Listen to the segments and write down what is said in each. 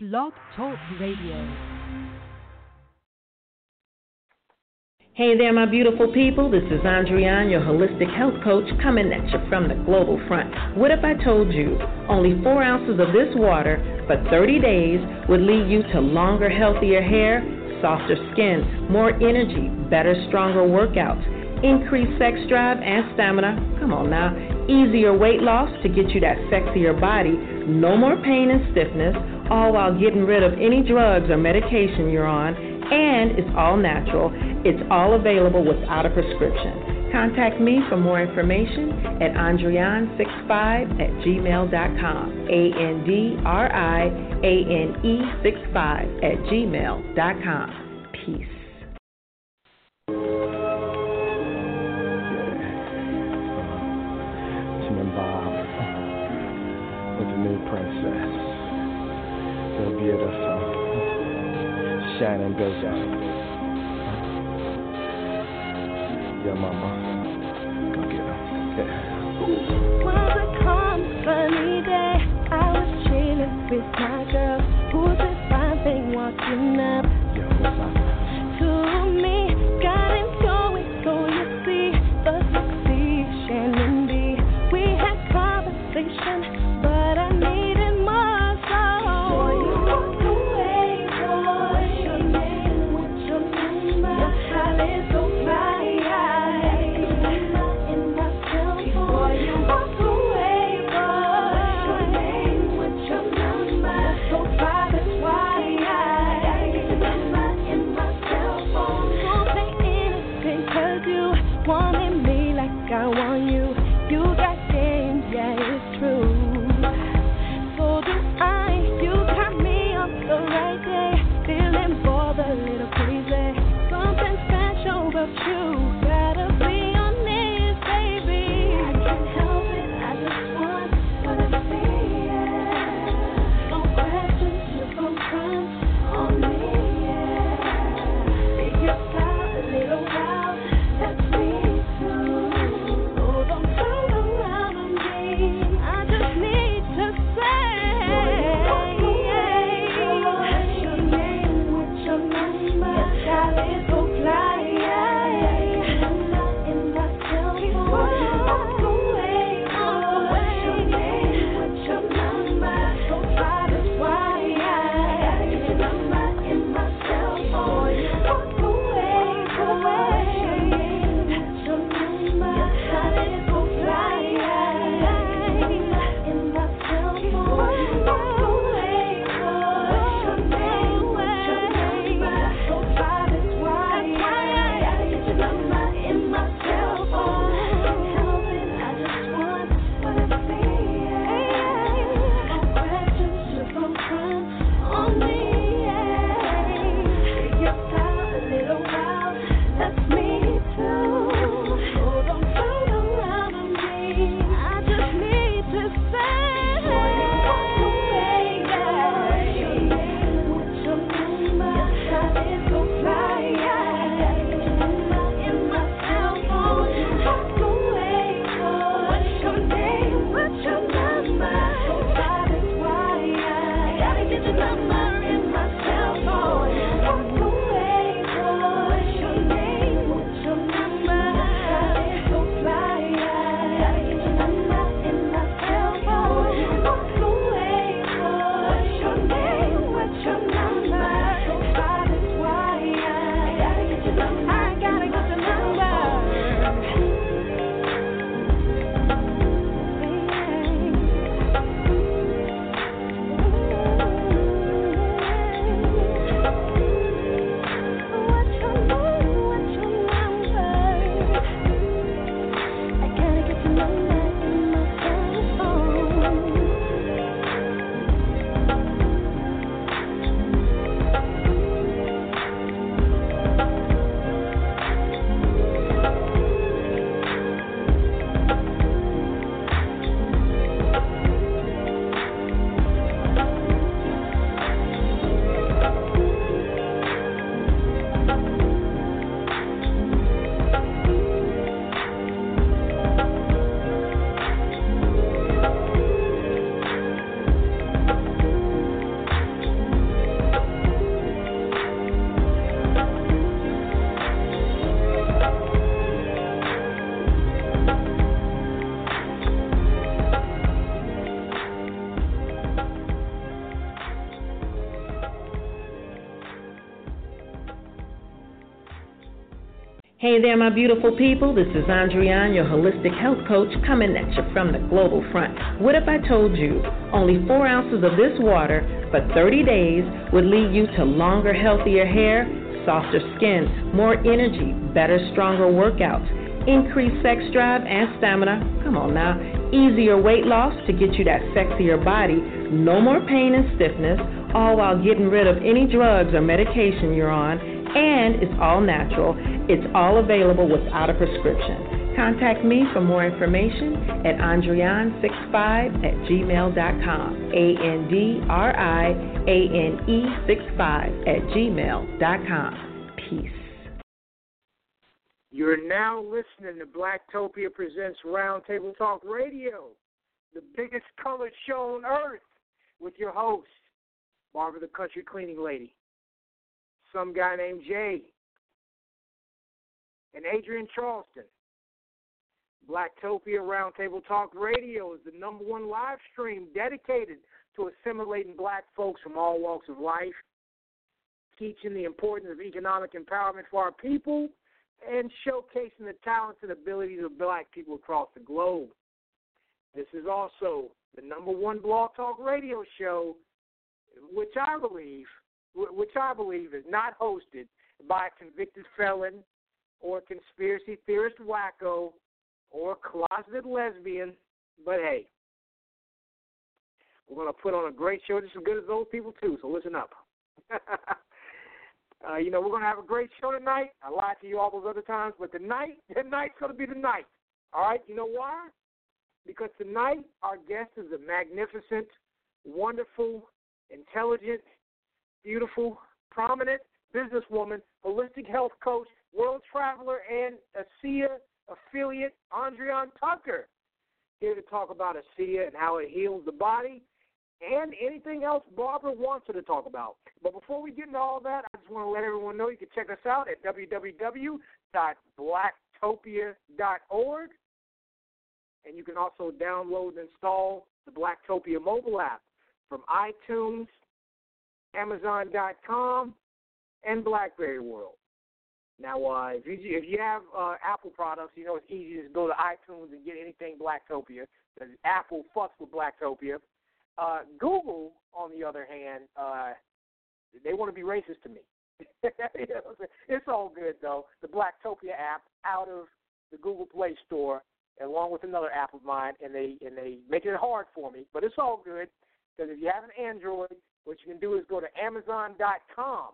Blog Talk Radio. Hey there, my beautiful people. This is Andriane, your holistic health coach, coming at you from the global front. What if I told you only four ounces of this water for 30 days would lead you to longer, healthier hair, softer skin, more energy, better, stronger workouts, increased sex drive and stamina? Come on now. Easier weight loss to get you that sexier body, no more pain and stiffness, all while getting rid of any drugs or medication you're on and it's all natural. It's all available without a prescription. Contact me for more information at andriane65 at gmail.com. A-N-D-R-I-A-N-E 65 at gmail.com. Peace. Shining goes out. Yeah, mama. Go get him. Yeah. Cause I'm Hey there, my beautiful people. This is Andriane, your holistic health coach, coming at you from the global front. What if I told you only four ounces of this water for 30 days would lead you to longer, healthier hair, softer skin, more energy, better, stronger workouts, increased sex drive and stamina? Come on now. Easier weight loss to get you that sexier body, no more pain and stiffness, all while getting rid of any drugs or medication you're on and it's all natural. It's all available without a prescription. Contact me for more information at andriane65 at gmail.com. A-N-D-R-I-A-N-E 65 at gmail.com. Peace. You're now listening to Blacktopia Presents Roundtable Talk Radio, the biggest colored show on earth, with your host, Barbara the Country Cleaning Lady some guy named Jay, and Adrienne Charleston. Blacktopia Roundtable Talk Radio is the number one live stream dedicated to assimilating black folks from all walks of life, teaching the importance of economic empowerment for our people, and showcasing the talents and abilities of black people across the globe. This is also the number one blog talk radio show, which I believe which I believe is not hosted by a convicted felon or conspiracy theorist wacko or closeted lesbian. But hey, we're going to put on a great show just as good as those people, too, so listen up. uh, you know, we're going to have a great show tonight. I lied to you all those other times, but tonight, tonight's going to be the night. All right, you know why? Because tonight our guest is a magnificent, wonderful, intelligent, beautiful, prominent businesswoman, holistic health coach, world traveler, and ASEA affiliate, Andriane Tucker. Here to talk about ASEA and how it heals the body and anything else Barbara wants her to talk about. But before we get into all that, I just want to let everyone know you can check us out at www.blacktopia.org. And you can also download and install the Blacktopia mobile app from iTunes, Amazon.com, and BlackBerry World. Now, uh, if you if you have uh, Apple products, you know it's easy to just go to iTunes and get anything Blacktopia. Because Apple fucks with Blacktopia. Uh, Google, on the other hand, uh, they want to be racist to me. it's all good though. The Blacktopia app out of the Google Play Store, along with another app of mine, and they and they make it hard for me. But it's all good because if you have an Android, what you can do is go to Amazon.com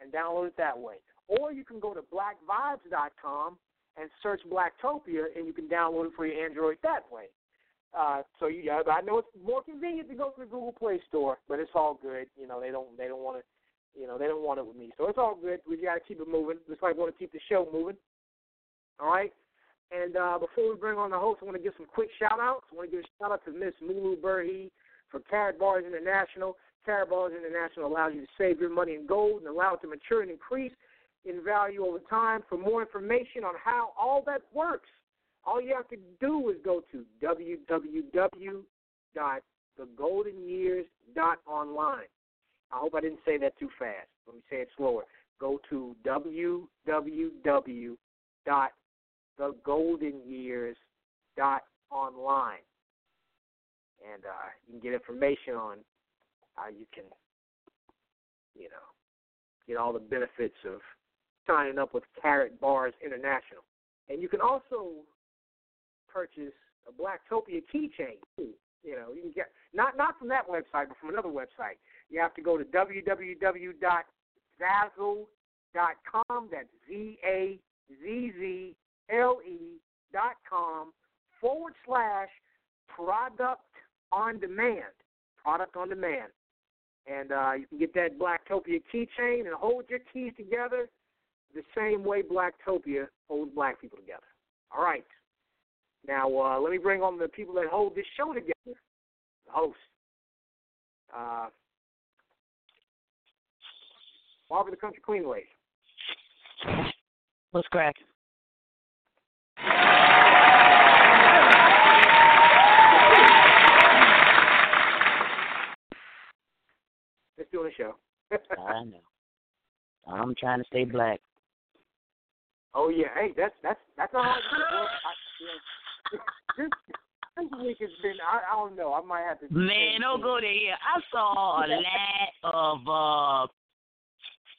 and download it that way. Or you can go to BlackVibes.com and search Blacktopia, and you can download it for your Android that way. Uh, so you, I know it's more convenient to go to the Google Play Store, but it's all good. You know, they don't they don't want to, you know, they don't want it with me. So it's all good. We got to keep it moving. Just like we want to keep the show moving. All right. And uh, before we bring on the host, I want to give some quick shout outs. I want to give a shout out to Miss Mulu Burhi for Karatbars International. Karatbars International allows you to save your money in gold and allow it to mature and increase in value over time. For more information on how all that works, all you have to do is go to www.thegoldenyears.online. I hope I didn't say that too fast. Let me say it slower. Go to www.thegoldenyears.online. And uh, you can get information on how you can, you know, get all the benefits of signing up with Karatbars International. And you can also purchase a Blacktopia keychain too. You know, you can get not not from that website, but from another website. You have to go to www.zazzle.com. That's Z A Z Z L E dot com forward slash product on demand. Product on demand and uh, you can get that Blacktopia keychain and hold your keys together the same way Blacktopia holds black people together. All right. Now, uh, let me bring on the people that hold this show together. The host. Uh, Barbara the Country Queen Lady. What's crack? Let's do the show. I know. I'm trying to stay black. Oh yeah, hey, that's that's that's all. I, I, you know, this, this week has been. I, I don't know. I might have to. Man, don't go there. Yeah, I saw a lot of uh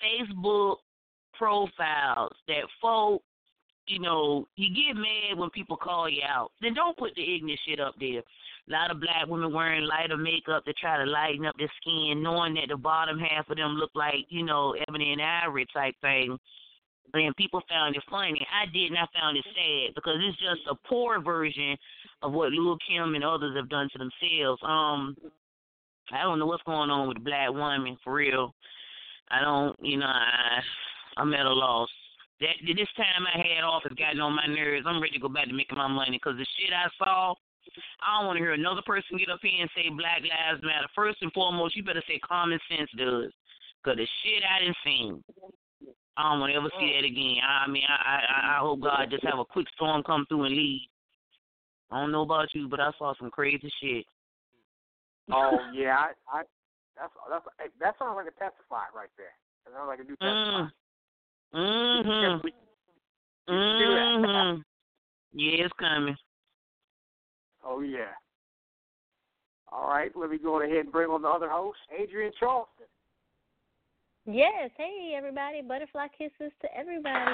Facebook profiles that folk, you know, you get mad when people call you out. Then don't put the ignorant shit up there. A lot of black women wearing lighter makeup to try to lighten up their skin, knowing that the bottom half of them look like, you know, ebony and ivory type thing. And people found it funny. I didn't. I found it sad because it's just a poor version of what Lil Kim and others have done to themselves. Um, I don't know what's going on with the black woman for real. I don't, you know, I I'm at a loss. That this time I had off has gotten on my nerves. I'm ready to go back to making my money because the shit I saw, I don't want to hear another person get up here and say Black Lives Matter. First and foremost, you better say common sense does, because the shit I didn't seen. I don't want to ever see that again. I mean, I, I I hope God just have a quick storm come through and leave. I don't know about you, but I saw some crazy shit. Oh yeah, I, I that's that's that sounds like a testify right there. That sounds like a new testify. Mm. Mhm. We- we should do that. Mhm. Yeah, it's coming. Oh yeah. All right, let me go ahead and bring on the other host, Adrienne Charleston. Yes, hey everybody, butterfly kisses to everybody.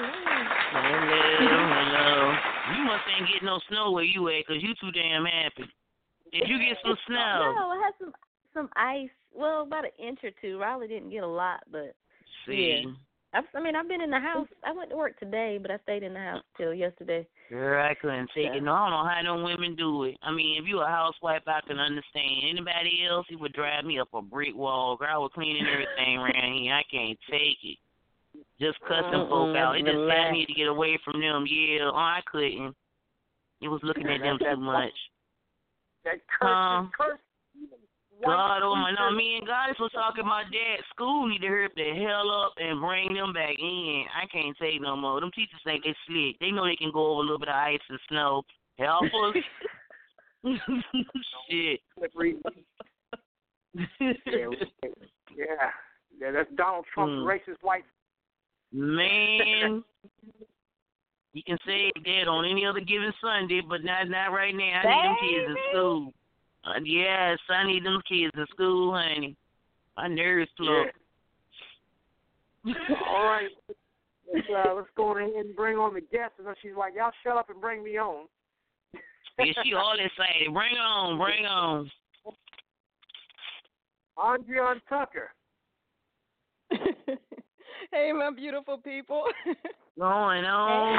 Hello, hello. You must ain't getting no snow where you at, cause you too damn happy. Did you get some snow? No, I had some some ice. Well, about an inch or two. Raleigh didn't get a lot, but See, I've, I mean, I've been in the house. I went to work today, but I stayed in the house till yesterday. girl, I couldn't take it. No, I don't know how no women do it. I mean, if you a housewife, I can understand. Anybody else, it would drive me up a brick wall. Girl, I was cleaning everything around here. I can't take it. Just cussing folk Mm-mm, out. It just said I relax. need to get away from them. Yeah, oh, I couldn't. It was looking at them too much. That curse, Um, curse. God, oh my, no, me and Goddess was talking about that. School need to hurry the hell up and bring them back in. I can't take no more. Them teachers think they slick. They know they can go over a little bit of ice and snow. Help us. Shit. Yeah, yeah, yeah. That's Donald Trump's Hmm. racist white. Man. You can say that on any other given Sunday, but not not right now. I need them kids in school. Uh, yes, I need them kids in school, honey. My nerves Yeah. All right, let's uh, let's go ahead and bring on the guest. And then she's like, "Y'all shut up and bring me on." Yeah, she all excited. Bring on, bring on. Andriane Tucker. hey, my beautiful people. Going on.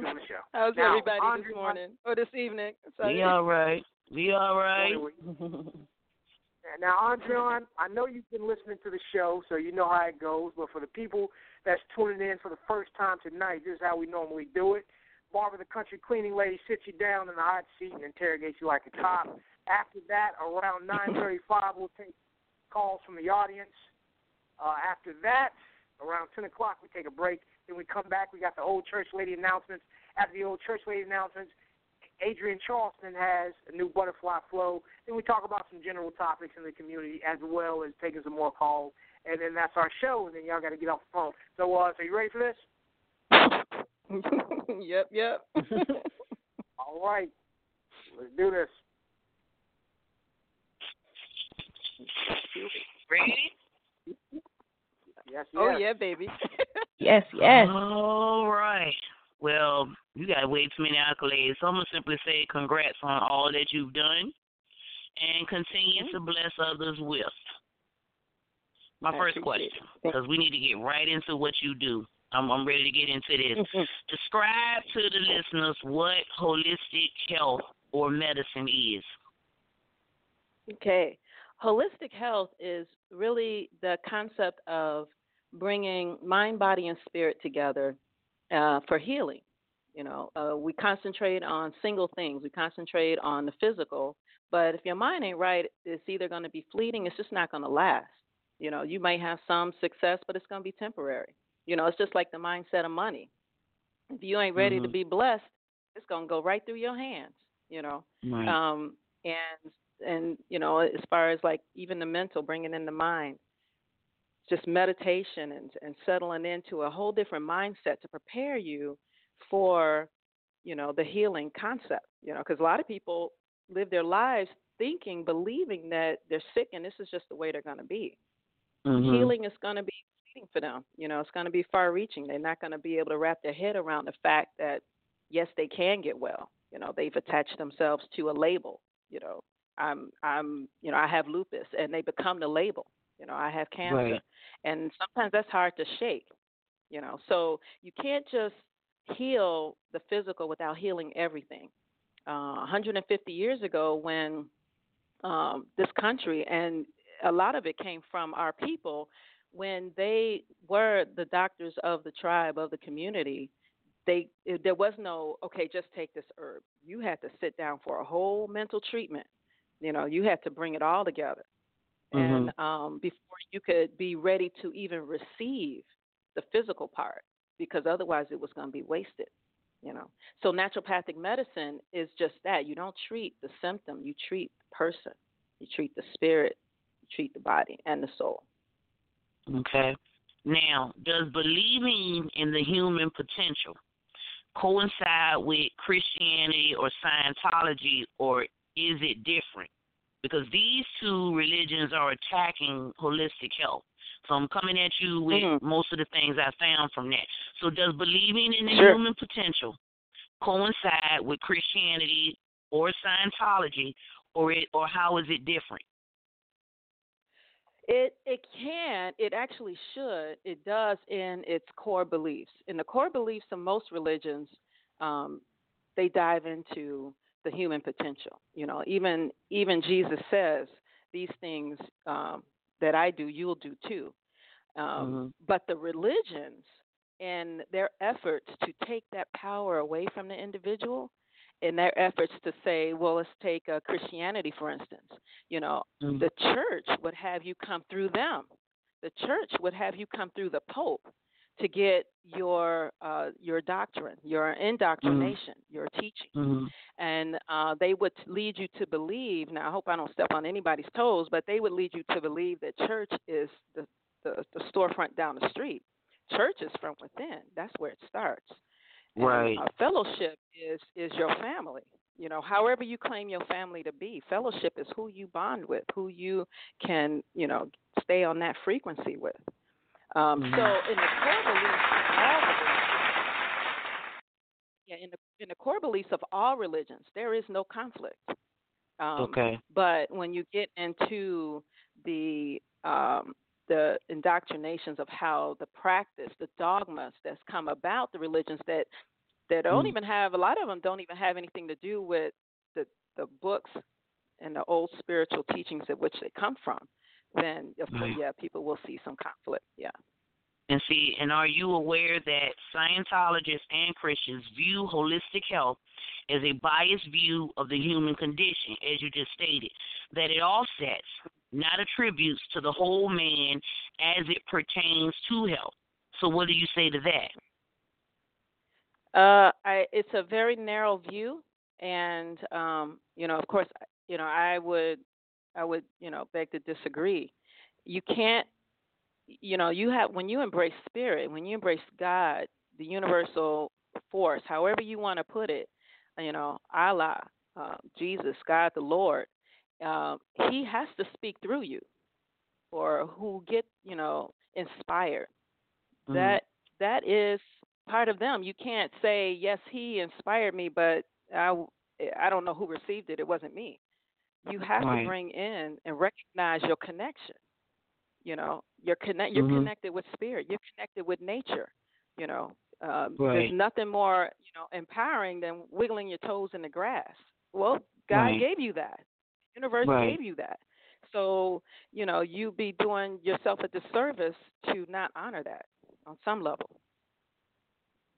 Doing the show. How's Now, everybody Andre- this morning or this evening? We all right. We all right. Now, Andriane, I know you've been listening to the show, so you know how it goes. But for the people that's tuning in for the first time tonight, this is how we normally do it. Barbara, the country cleaning lady, sits you down in the hot seat and interrogates you like a cop. After that, around 9:35, we'll take calls from the audience. Uh, after that, around 10 o'clock, we take a break. Then we come back. We got the old church lady announcements. After the old church lady announcements, Adrienne Charleston has a new butterfly flow. Then we talk about some general topics in the community as well as taking some more calls. And then that's our show. And then y'all got to get off the phone. So, uh, so you ready for this? yep, yep. All right, let's do this. Ready? Yes, yes. oh yeah, baby. yes, yes. All right. Well, you got way too many accolades. So I'm gonna simply say congrats on all that you've done, and continue to bless others with. My I first question, because we need to get right into what you do. I'm, I'm ready to get into this. Mm-hmm. Describe to the listeners what holistic health or medicine is. Okay. Holistic health is really the concept of bringing mind, body, and spirit together uh, for healing. You know, uh, we concentrate on single things. We concentrate on the physical, but if your mind ain't right, it's either going to be fleeting. It's just not going to last. You know, you might have some success, but it's going to be temporary. You know, it's just like the mindset of money. If you ain't ready to Mhm. be blessed, it's going to go right through your hands. You know, Right. um, and and you know, as far as like even the mental, bringing in the mind, just meditation and and settling into a whole different mindset to prepare you for, you know, the healing concept. You know, because a lot of people live their lives thinking, believing that they're sick and this is just the way they're going to be. Mhm. Healing is going to be for them. You know, it's going to be far reaching. They're not going to be able to wrap their head around the fact that, yes, they can get well. You know, they've attached themselves to a label. You know, I'm, I'm, you know, I have lupus, and they become the label. You know, I have cancer, Right. and sometimes that's hard to shake. You know, so you can't just heal the physical without healing everything. Uh, 150 years ago, when um, this country, and a lot of it came from our people, when they were the doctors of the tribe of the community. They it, there was no okay, just take this herb. You had to sit down for a whole mental treatment. You know, you had to bring it all together, and um, before you could be ready to even receive the physical part, because otherwise it was going to be wasted you know so naturopathic medicine is just that you don't treat the symptom you treat the person you treat the spirit you treat the body and the soul Okay. Now, does believing in the human potential coincide with Christianity or Scientology, or is it different? Because these two religions are attacking holistic health. So I'm coming at you with Mhm. most of the things I found from that. So does believing in the Sure. human potential coincide with Christianity or Scientology, or it, or how is it different? It it can, it actually should, it does in its core beliefs. In the core beliefs of most religions, um, they dive into the human potential. You know, even even Jesus says these things um, that I do, you'll do too. Um, Mhm. But the religions and their efforts to take that power away from the individual, and their efforts to say, well, let's take uh, Christianity for instance. You know, Mhm. the church would have you come through them. The church would have you come through the Pope to get your uh, your doctrine, your indoctrination, your teaching, Mhm. and uh, they would lead you to believe. Now, I hope I don't step on anybody's toes, but they would lead you to believe that church is the the, the storefront down the street. Church is from within. That's where it starts. And, Right. uh, fellowship is is your family. You know, however you claim your family to be, fellowship is who you bond with, who you can, you know, stay on that frequency with. Um, Mhm. So in the core beliefs of all religions, yeah, in the in the core beliefs of all religions, there is no conflict. Um, Okay. But when you get into the um, the indoctrinations of how the practice, the dogmas that's come about the religions that that don't Mm. even have a lot of them don't even have anything to do with the the books and the old spiritual teachings at which they come from, then of course, Right. yeah, people will see some conflict. Yeah. And see, and are you aware that Scientologists and Christians view holistic health as a biased view of the human condition, as you just stated, that it offsets, not attributes to the whole man as it pertains to health? So, what do you say to that? Uh, I it's a very narrow view, and um, you know, of course, you know, I would, I would, you know, beg to disagree. You can't, you know, you have when you embrace spirit, when you embrace God, the universal force, however you want to put it, you know, Allah, uh, Jesus, God, the Lord, uh, He has to speak through you, or who get, you know, inspired Mhm. that that is part of them. You can't say yes, he inspired me, but I I don't know who received it. It wasn't me. You have Right. to bring in and recognize your connection. You know, you're connect. You're Mhm. connected with spirit. You're connected with nature. You know, um, Right. there's nothing more you know empowering than wiggling your toes in the grass. Well, God Right. gave you that. The universe gave you that. So you know, you be doing yourself a disservice to not honor that on some level.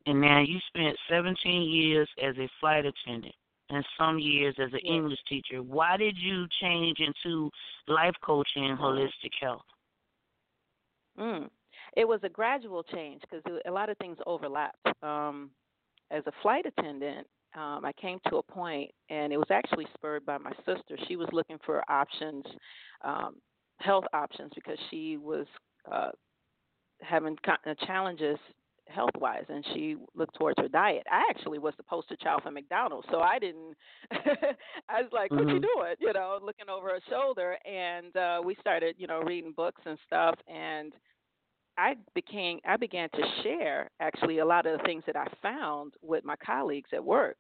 And now you spent 17 years as a flight attendant and some years as an. English teacher. Why did you change into life coaching and holistic health? Mm. It was a gradual change because a lot of things overlapped. Um, as a flight attendant, um, I came to a point, and it was actually spurred by my sister. She was looking for options, um, health options, because she was uh, having challenges health wise and she looked towards her diet. I actually was the poster child for McDonald's, so I didn't I was like, What Mhm. you doing? You know, looking over her shoulder and uh we started, you know, reading books and stuff and I became I began to share actually a lot of the things that I found with my colleagues at work.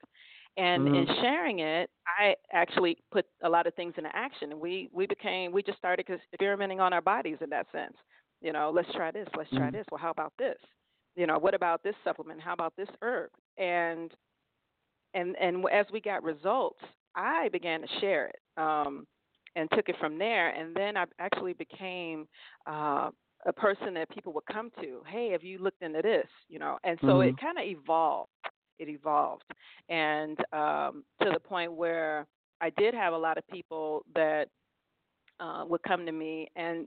And in Mhm. sharing it, I actually put a lot of things into action. And we we became we just started experimenting on our bodies in that sense. You know, let's try this, let's try Mhm. this. Well, how about this? You know, what about this supplement? How about this herb? And and and as we got results, I began to share it um, and took it from there. And then I actually became uh, a person that people would come to. Hey, have you looked into this? You know, and so it Mhm. kind of evolved. It evolved, and um, to the point where I did have a lot of people that uh, would come to me and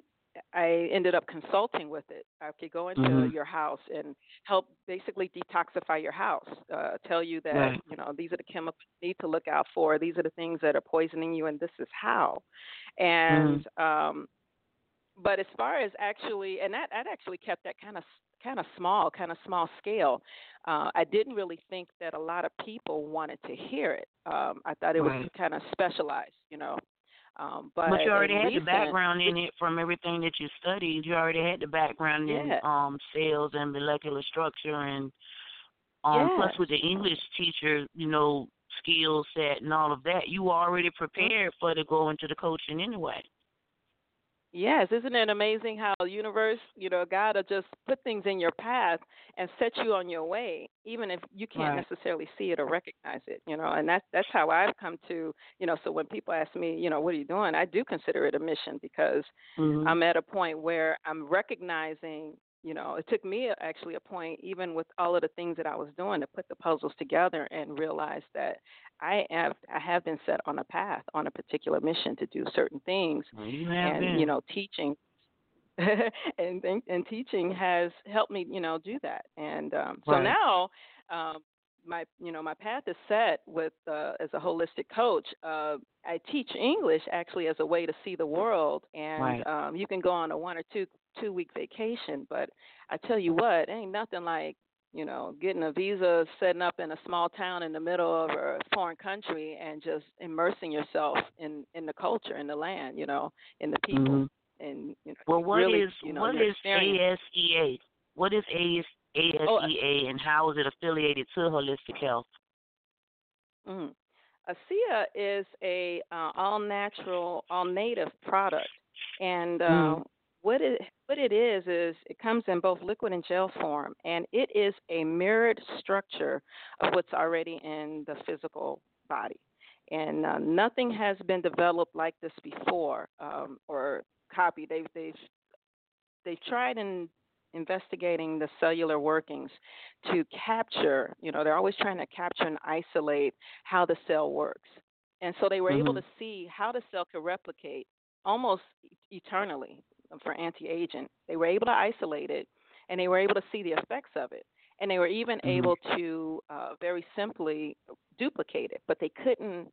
I ended up consulting with it. I could go into Mhm. your house and help basically detoxify your house. Uh, tell you that Right. you know these are the chemicals you need to look out for. These are the things that are poisoning you, and this is how. And um, but as far as actually, and that that actually kept that kind of kind of small, kind of small scale. Uh, I didn't really think that a lot of people wanted to hear it. Um, I thought it was Right. kind of specialized, you know. Um, but But you already had the background in it from everything that you studied. You already had the background in um cells and molecular structure and um plus with the English teacher, you know, skill set and all of that, you were already prepared for to go into the coaching anyway. Yes, isn't it amazing how the universe, you know, God will just put things in your path and set you on your way, even if you can't Right. necessarily see it or recognize it, you know. And that's that's how I've come to, you know. So when people ask me, you know, what are you doing, I do consider it a mission because Mhm. I'm at a point where I'm recognizing, you know, it took me actually a point, even with all of the things that I was doing, to put the puzzles together and realize that I have I have been set on a path, on a particular mission to do certain things, you and been. you know, teaching. and, and and teaching has helped me, you know, do that. And um, so now, um, my you know my path is set with uh, as a holistic coach. Uh, I teach English actually as a way to see the world, and Right. um, you can go on a one or two two week vacation. But I tell you what, it ain't nothing like you know getting a visa, setting up in a small town in the middle of a foreign country, and just immersing yourself in in the culture, in the land, you know, in the people, Mhm. and you know, Well, what is really, you know, what is. ASEA? What is AS, Oh, ASEA, and how is it affiliated to holistic health? Mm. ASEA is a uh, all natural, all native product, and uh, Mhm. What it what it is is it comes in both liquid and gel form, and it is a mirrored structure of what's already in the physical body, and uh, nothing has been developed like this before um, or copied. They've they've they've tried in investigating the cellular workings to capture, you know, they're always trying to capture and isolate how the cell works. And so they were able Mhm. to see how the cell could replicate almost eternally for anti aging. They were able to isolate it and they were able to see the effects of it. And they were even Mhm. able to uh, very simply duplicate it, but they couldn't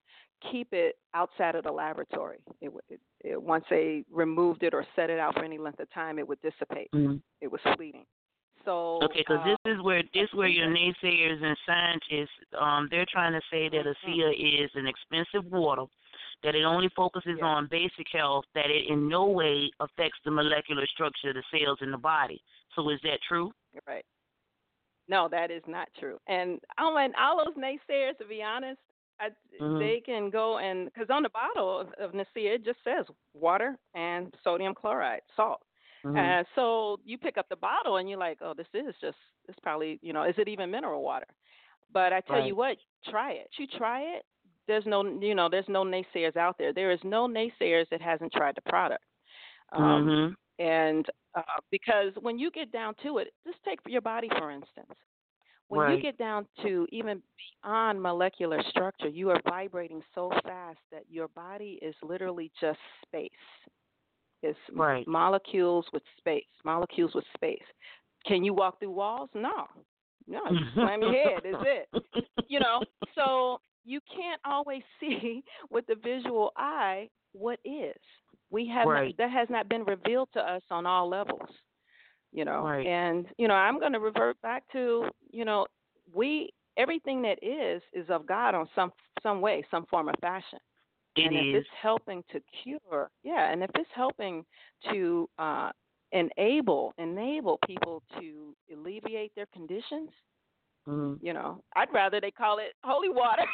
keep it outside of the laboratory. It, it, it, once they removed it or set it out for any length of time, it would dissipate. Mhm. It was fleeting. So Okay, because uh, this is where this where your naysayers and scientists um they're trying to say that Mhm. ASEA is an expensive water, that it only focuses Yeah. on basic health, that it in no way affects the molecular structure of the cells in the body. So is that true? Right. No, that is not true. And I want all those naysayers, to be honest, I, Mhm. they can go and because on the bottle of, of it just says water and sodium chloride, salt. Mhm. Uh, so you pick up the bottle and you're like, oh, this is just this probably you know is it even mineral water? But I tell you what, try it. You try it. There's no you know there's no naysayers out there. There is no naysayers that hasn't tried the product. Um, Mhm. and uh, because when you get down to it, just take your body for instance. When Right. you get down to even beyond molecular structure, you are vibrating so fast that your body is literally just space. It's Right. molecules with space, molecules with space. Can you walk through walls? No. No, you slam your head. Is it? You know, so you can't always see with the visual eye what is. We have Right. not, that has not been revealed to us on all levels. You know, Right. and you know, I'm going to revert back to you know, we everything that is is of God on some some way, some form of fashion. It and if it's helping to cure, yeah, and if it's helping to uh, enable enable people to alleviate their conditions, Mhm. you know, I'd rather they call it holy water.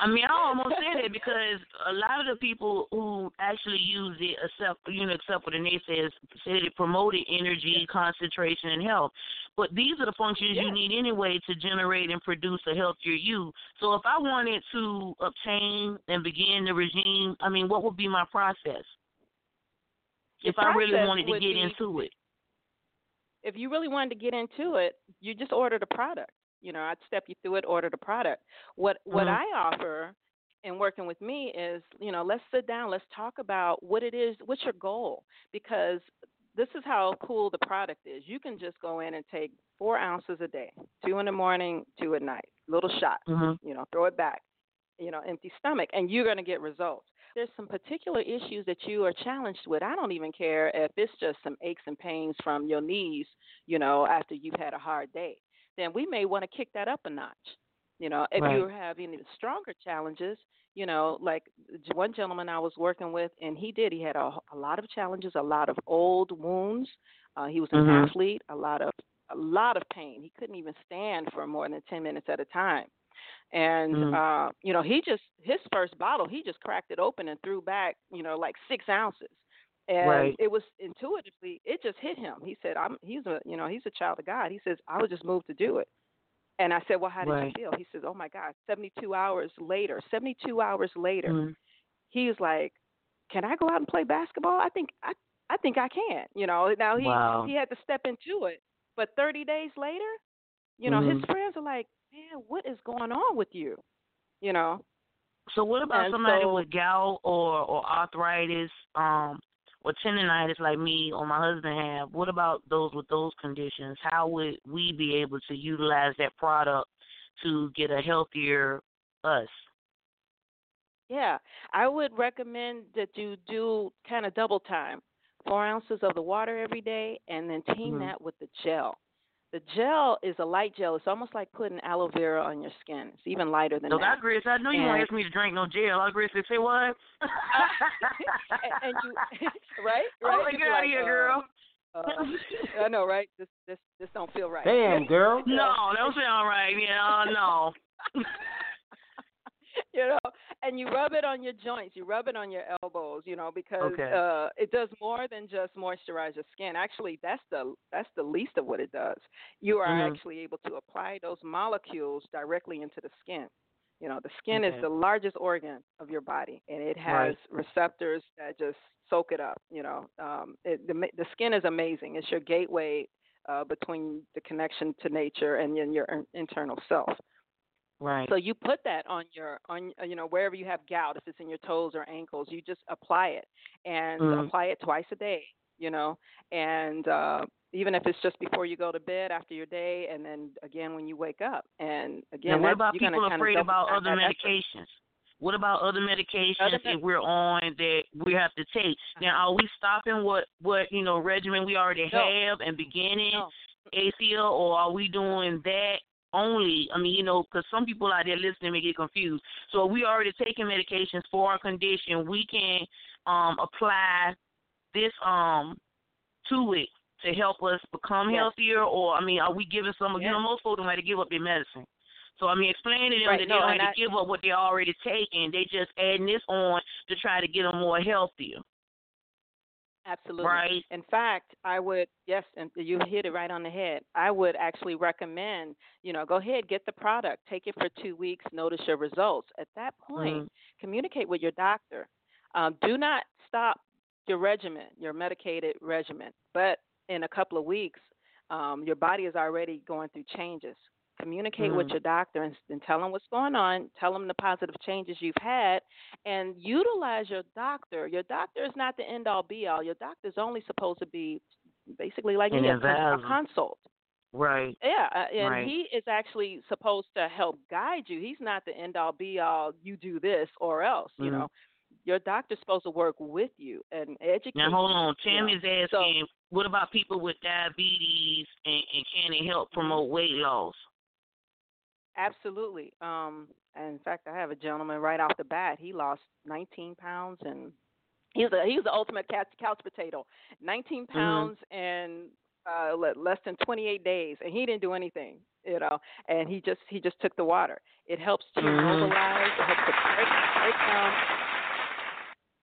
I mean, I almost said it because a lot of the people who actually use it, except you know, except for the naysayers, said it promoted energy, concentration, and health. But these are the functions you need anyway to generate and produce a healthier you. So if I wanted to obtain and begin the regime, I mean, what would be my process? The if I really wanted to get be- into it. If you really wanted to get into it, you just order the product. You know, I'd step you through it, order the product. What what Mhm. I offer in working with me is, you know, let's sit down, let's talk about what it is, what's your goal? Because this is how cool the product is. You can just go in and take four ounces a day, two in the morning, two at night, little shot. Mhm. You know, throw it back, you know, empty stomach, and you're going to get results. There's some particular issues that you are challenged with. I don't even care if it's just some aches and pains from your knees, you know, after you've had a hard day. Then we may want to kick that up a notch. You know, if Right. you're having stronger challenges, you know, like one gentleman I was working with, and he did. He had a, a lot of challenges, a lot of old wounds. Uh, he was an Mhm. athlete, a lot of a lot of pain. He couldn't even stand for more than ten minutes at a time. And Mhm. uh, you know, he just his first bottle, he just cracked it open and threw back, you know, like six ounces. And Right. it was intuitively, it just hit him. He said, "I'm." He's a, you know, he's a child of God. He says, "I was just moved to do it." And I said, "Well, how did Right. you feel?" He says, "Oh my God, 72 hours later, 72 hours later, he's like, "Can I go out and play basketball? I think I I think I can." You know, now he Wow. he had to step into it. But 30 days later, you know, his Mhm. friends are like, "Man, what is going on with you?" You know. So what about And somebody so- with gout or or arthritis, um, or tendonitis like me or my husband have? What about those with those conditions? How would we be able to utilize that product to get a healthier us? Yeah, I would recommend that you do kind of double time, four ounces of the water every day, and then team Mhm. that with the gel. The gel is a light gel. It's almost like putting aloe vera on your skin. It's even lighter than So that. that Chris, I know you won't ask me to drink no gel. I Chris, say what? and, and you, right? Oh, right? my You'd be God, like, here, girl. uh, I know, right? This this this don't feel right. Damn, girl. No, don't sound right. Yeah, no. you know, and you rub it on your joints, you rub it on your elbows, you know, because Okay. uh it does more than just moisturize your skin. Actually, that's the that's the least of what it does. You are Mhm. actually able to apply those molecules directly into the skin. You know, the skin Okay. is the largest organ of your body, and it has receptors that just soak it up. You know, um, it, the the skin is amazing. It's your gateway uh, between the connection to nature and your, your internal self. Right. So you put that on your on uh, you know wherever you have gout, if it's in your toes or ankles, you just apply it and Mhm. apply it twice a day. You know, and uh, even if it's just before you go to bed after your day, and then again when you wake up. And again, what about people afraid about other medications? What about other medications Other if we're on that we have to take? Now, are we stopping what what you know regimen we already No. have and beginning No. ASEA, or are we doing that only? I mean, you know, because some people out there listening may get confused. So, if we already taking medications for our condition, we can um apply this um to it to help us become Yes. healthier, or I mean, are we giving some? You Yes. know, most folks don't have to give up their medicine. So I mean, explaining to them Right, that no, they don't have I- to give up what they're already taking. They just adding this on to try to get them more healthier, Absolutely. right? In fact, I would yes, and you hit it right on the head. I would actually recommend, you know, go ahead, get the product, take it for two weeks, notice your results. At that point, Mhm. communicate with your doctor. Um, do not stop your regimen, your medicated regimen, but in a couple of weeks, um, your body is already going through changes. Communicate with Mhm. your doctor and, and tell them what's going on. Tell them the positive changes you've had, and utilize your doctor. Your doctor is not the end all be all. Your doctor's only supposed to be basically like An a, a consult. Right. Yeah, uh, and Right. he is actually supposed to help guide you. He's not the end all be all. You do this or else. You Mhm. know, your doctor's supposed to work with you and educate. Now hold on. you, you know. Tammy's So- asking, what about people with diabetes and, and can it help Mm-hmm. promote weight loss? Absolutely. Um, and in fact, I have a gentleman right off the bat. He lost 19 pounds, and he's a he's the ultimate couch, couch potato. 19 Mm-hmm. pounds in uh, less than 28 days, and he didn't do anything. You know, and he just he just took the water. It helps to Mhm. mobilize. It helps to break break down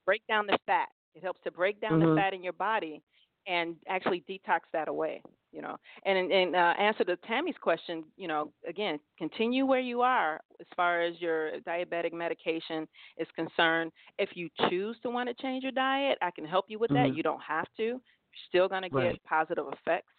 break down the fat. It helps to break down Mhm. the fat in your body and actually detox that away. You know, and in, in uh, answer to Tammy's question, you know, again, continue where you are as far as your diabetic medication is concerned. If you choose to want to change your diet, I can help you with that. Mhm. You don't have to. You're still going to get Right. positive effects.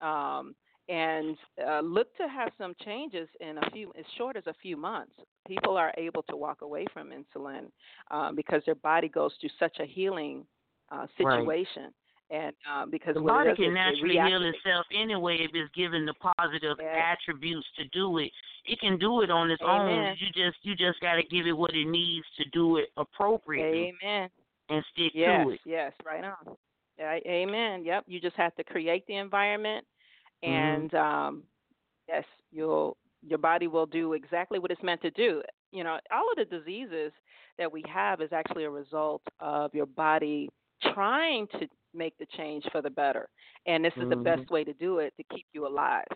Um, and uh, look to have some changes in a few, as short as a few months. People are able to walk away from insulin um, because their body goes through such a healing uh, Right. And um, because The body it can it naturally heal itself anyway if it's given the positive attributes to do it. It can do it on its own. You just you just got to give it what it needs to do it appropriately Amen. and stick Yes, to it. yes, right on. Amen. Yep. You just have to create the environment, Mm-hmm. and um, yes, you'll your body will do exactly what it's meant to do. You know, all of the diseases that we have is actually a result of your body trying to make the change for the better, and this is the Mhm. best way to do it to keep you alive.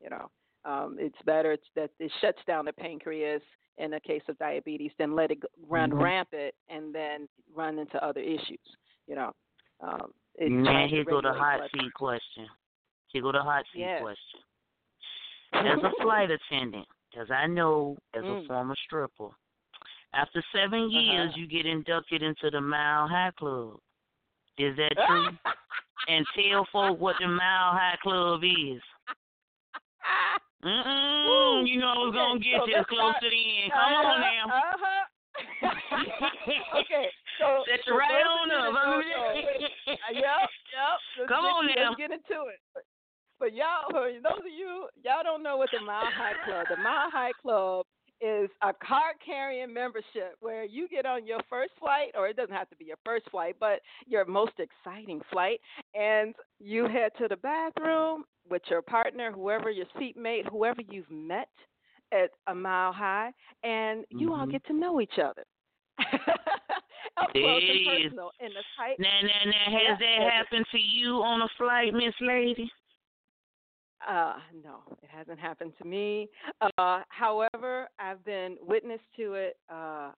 You know, um, it's better it's that it shuts down the pancreas in the case of diabetes than let it run Mhm. rampant and then run into other issues. You know, um, it Now here go the hot blood seat question. Here go the hot seat Yes. question. As a flight attendant, as I know as Mm. a former stripper, after seven years Uh-huh. you get inducted into the Mile High Club. Is that true? and tell folk what the Mile High Club is. Mm-mm, you know I was gonna get so you close start- to the end. Come on now. Uh-huh. okay, so Set so you right on up. that don't Uh, yep, yep. Let's Come get, on let's get into it. But, but y'all, those of you, y'all don't know what the Mile High Club. The Mile High Club is a card carrying membership where you get on your first flight, or it doesn't have to be your first flight, but your most exciting flight, and you head to the bathroom with your partner, whoever your seatmate, whoever you've met at a mile high, and you all Mhm. get to know each other. Up close and it is. personal in the tight Now, now, now, Yeah, has that happened to you on a flight, Miss Lady? Uh, no, it hasn't happened to me. Uh, however, I've been witness to it. Uh,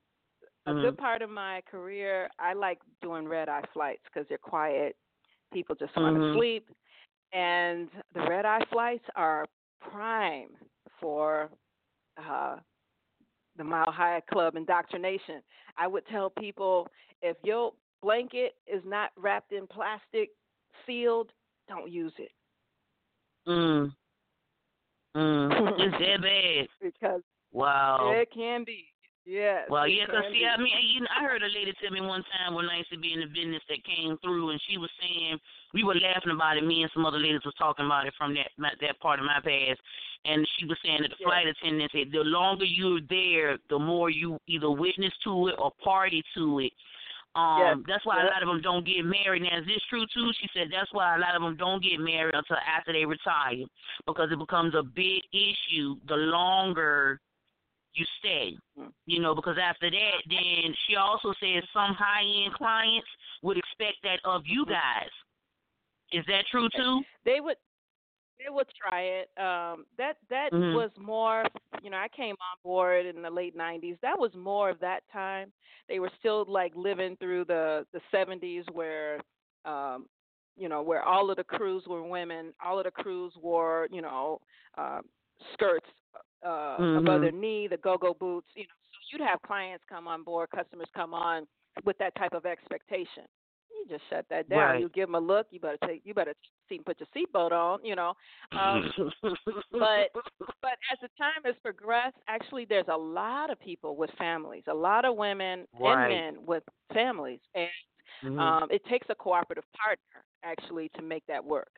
a Mhm. good part of my career, I like doing red eye flights because they're quiet. People just want to Mhm. sleep, and the red eye flights are prime for uh, the Mile High Club indoctrination. I would tell people if your blanket is not wrapped in plastic, sealed, don't use it. Mm. Mm. it's that bad. because Wow. it can be. Yes. Well, yeah, 'cause can see. I mean, you know, I heard a lady tell me one time when I used to be in the business that came through, and she was saying we were laughing about it. Me and some other ladies was talking about it from that my, that part of my past, and she was saying that the Yeah. flight attendant said the longer you're there, the more you either witness to it or party to it. Um, Yes. that's why a lot of them don't get married. Now, is this true too? She said that's why a lot of them don't get married until after they retire, because it becomes a big issue the longer you stay. Mm. You know, because after that, then she also says some high end clients would expect that of you Mm-hmm. guys. Is that true too? they would they would try it. Um that that Mhm. was more you know, I came on board in the late nineties. That was more of that time. They were still like living through the the seventies where um you know, where all of the crews were women, all of the crews wore, you know, uh, skirts uh above Mhm. their knee, the go go boots, you know. So you'd have clients come on board, customers come on with that type of expectation. You just shut that down. Right. You give them a look. You better take. You better see, put your seatbelt on. You know. Um, but but as the time has progressed, actually, there's a lot of people with families, a lot of women Right. and men with families, and Mhm. um, it takes a cooperative partner actually to make that work.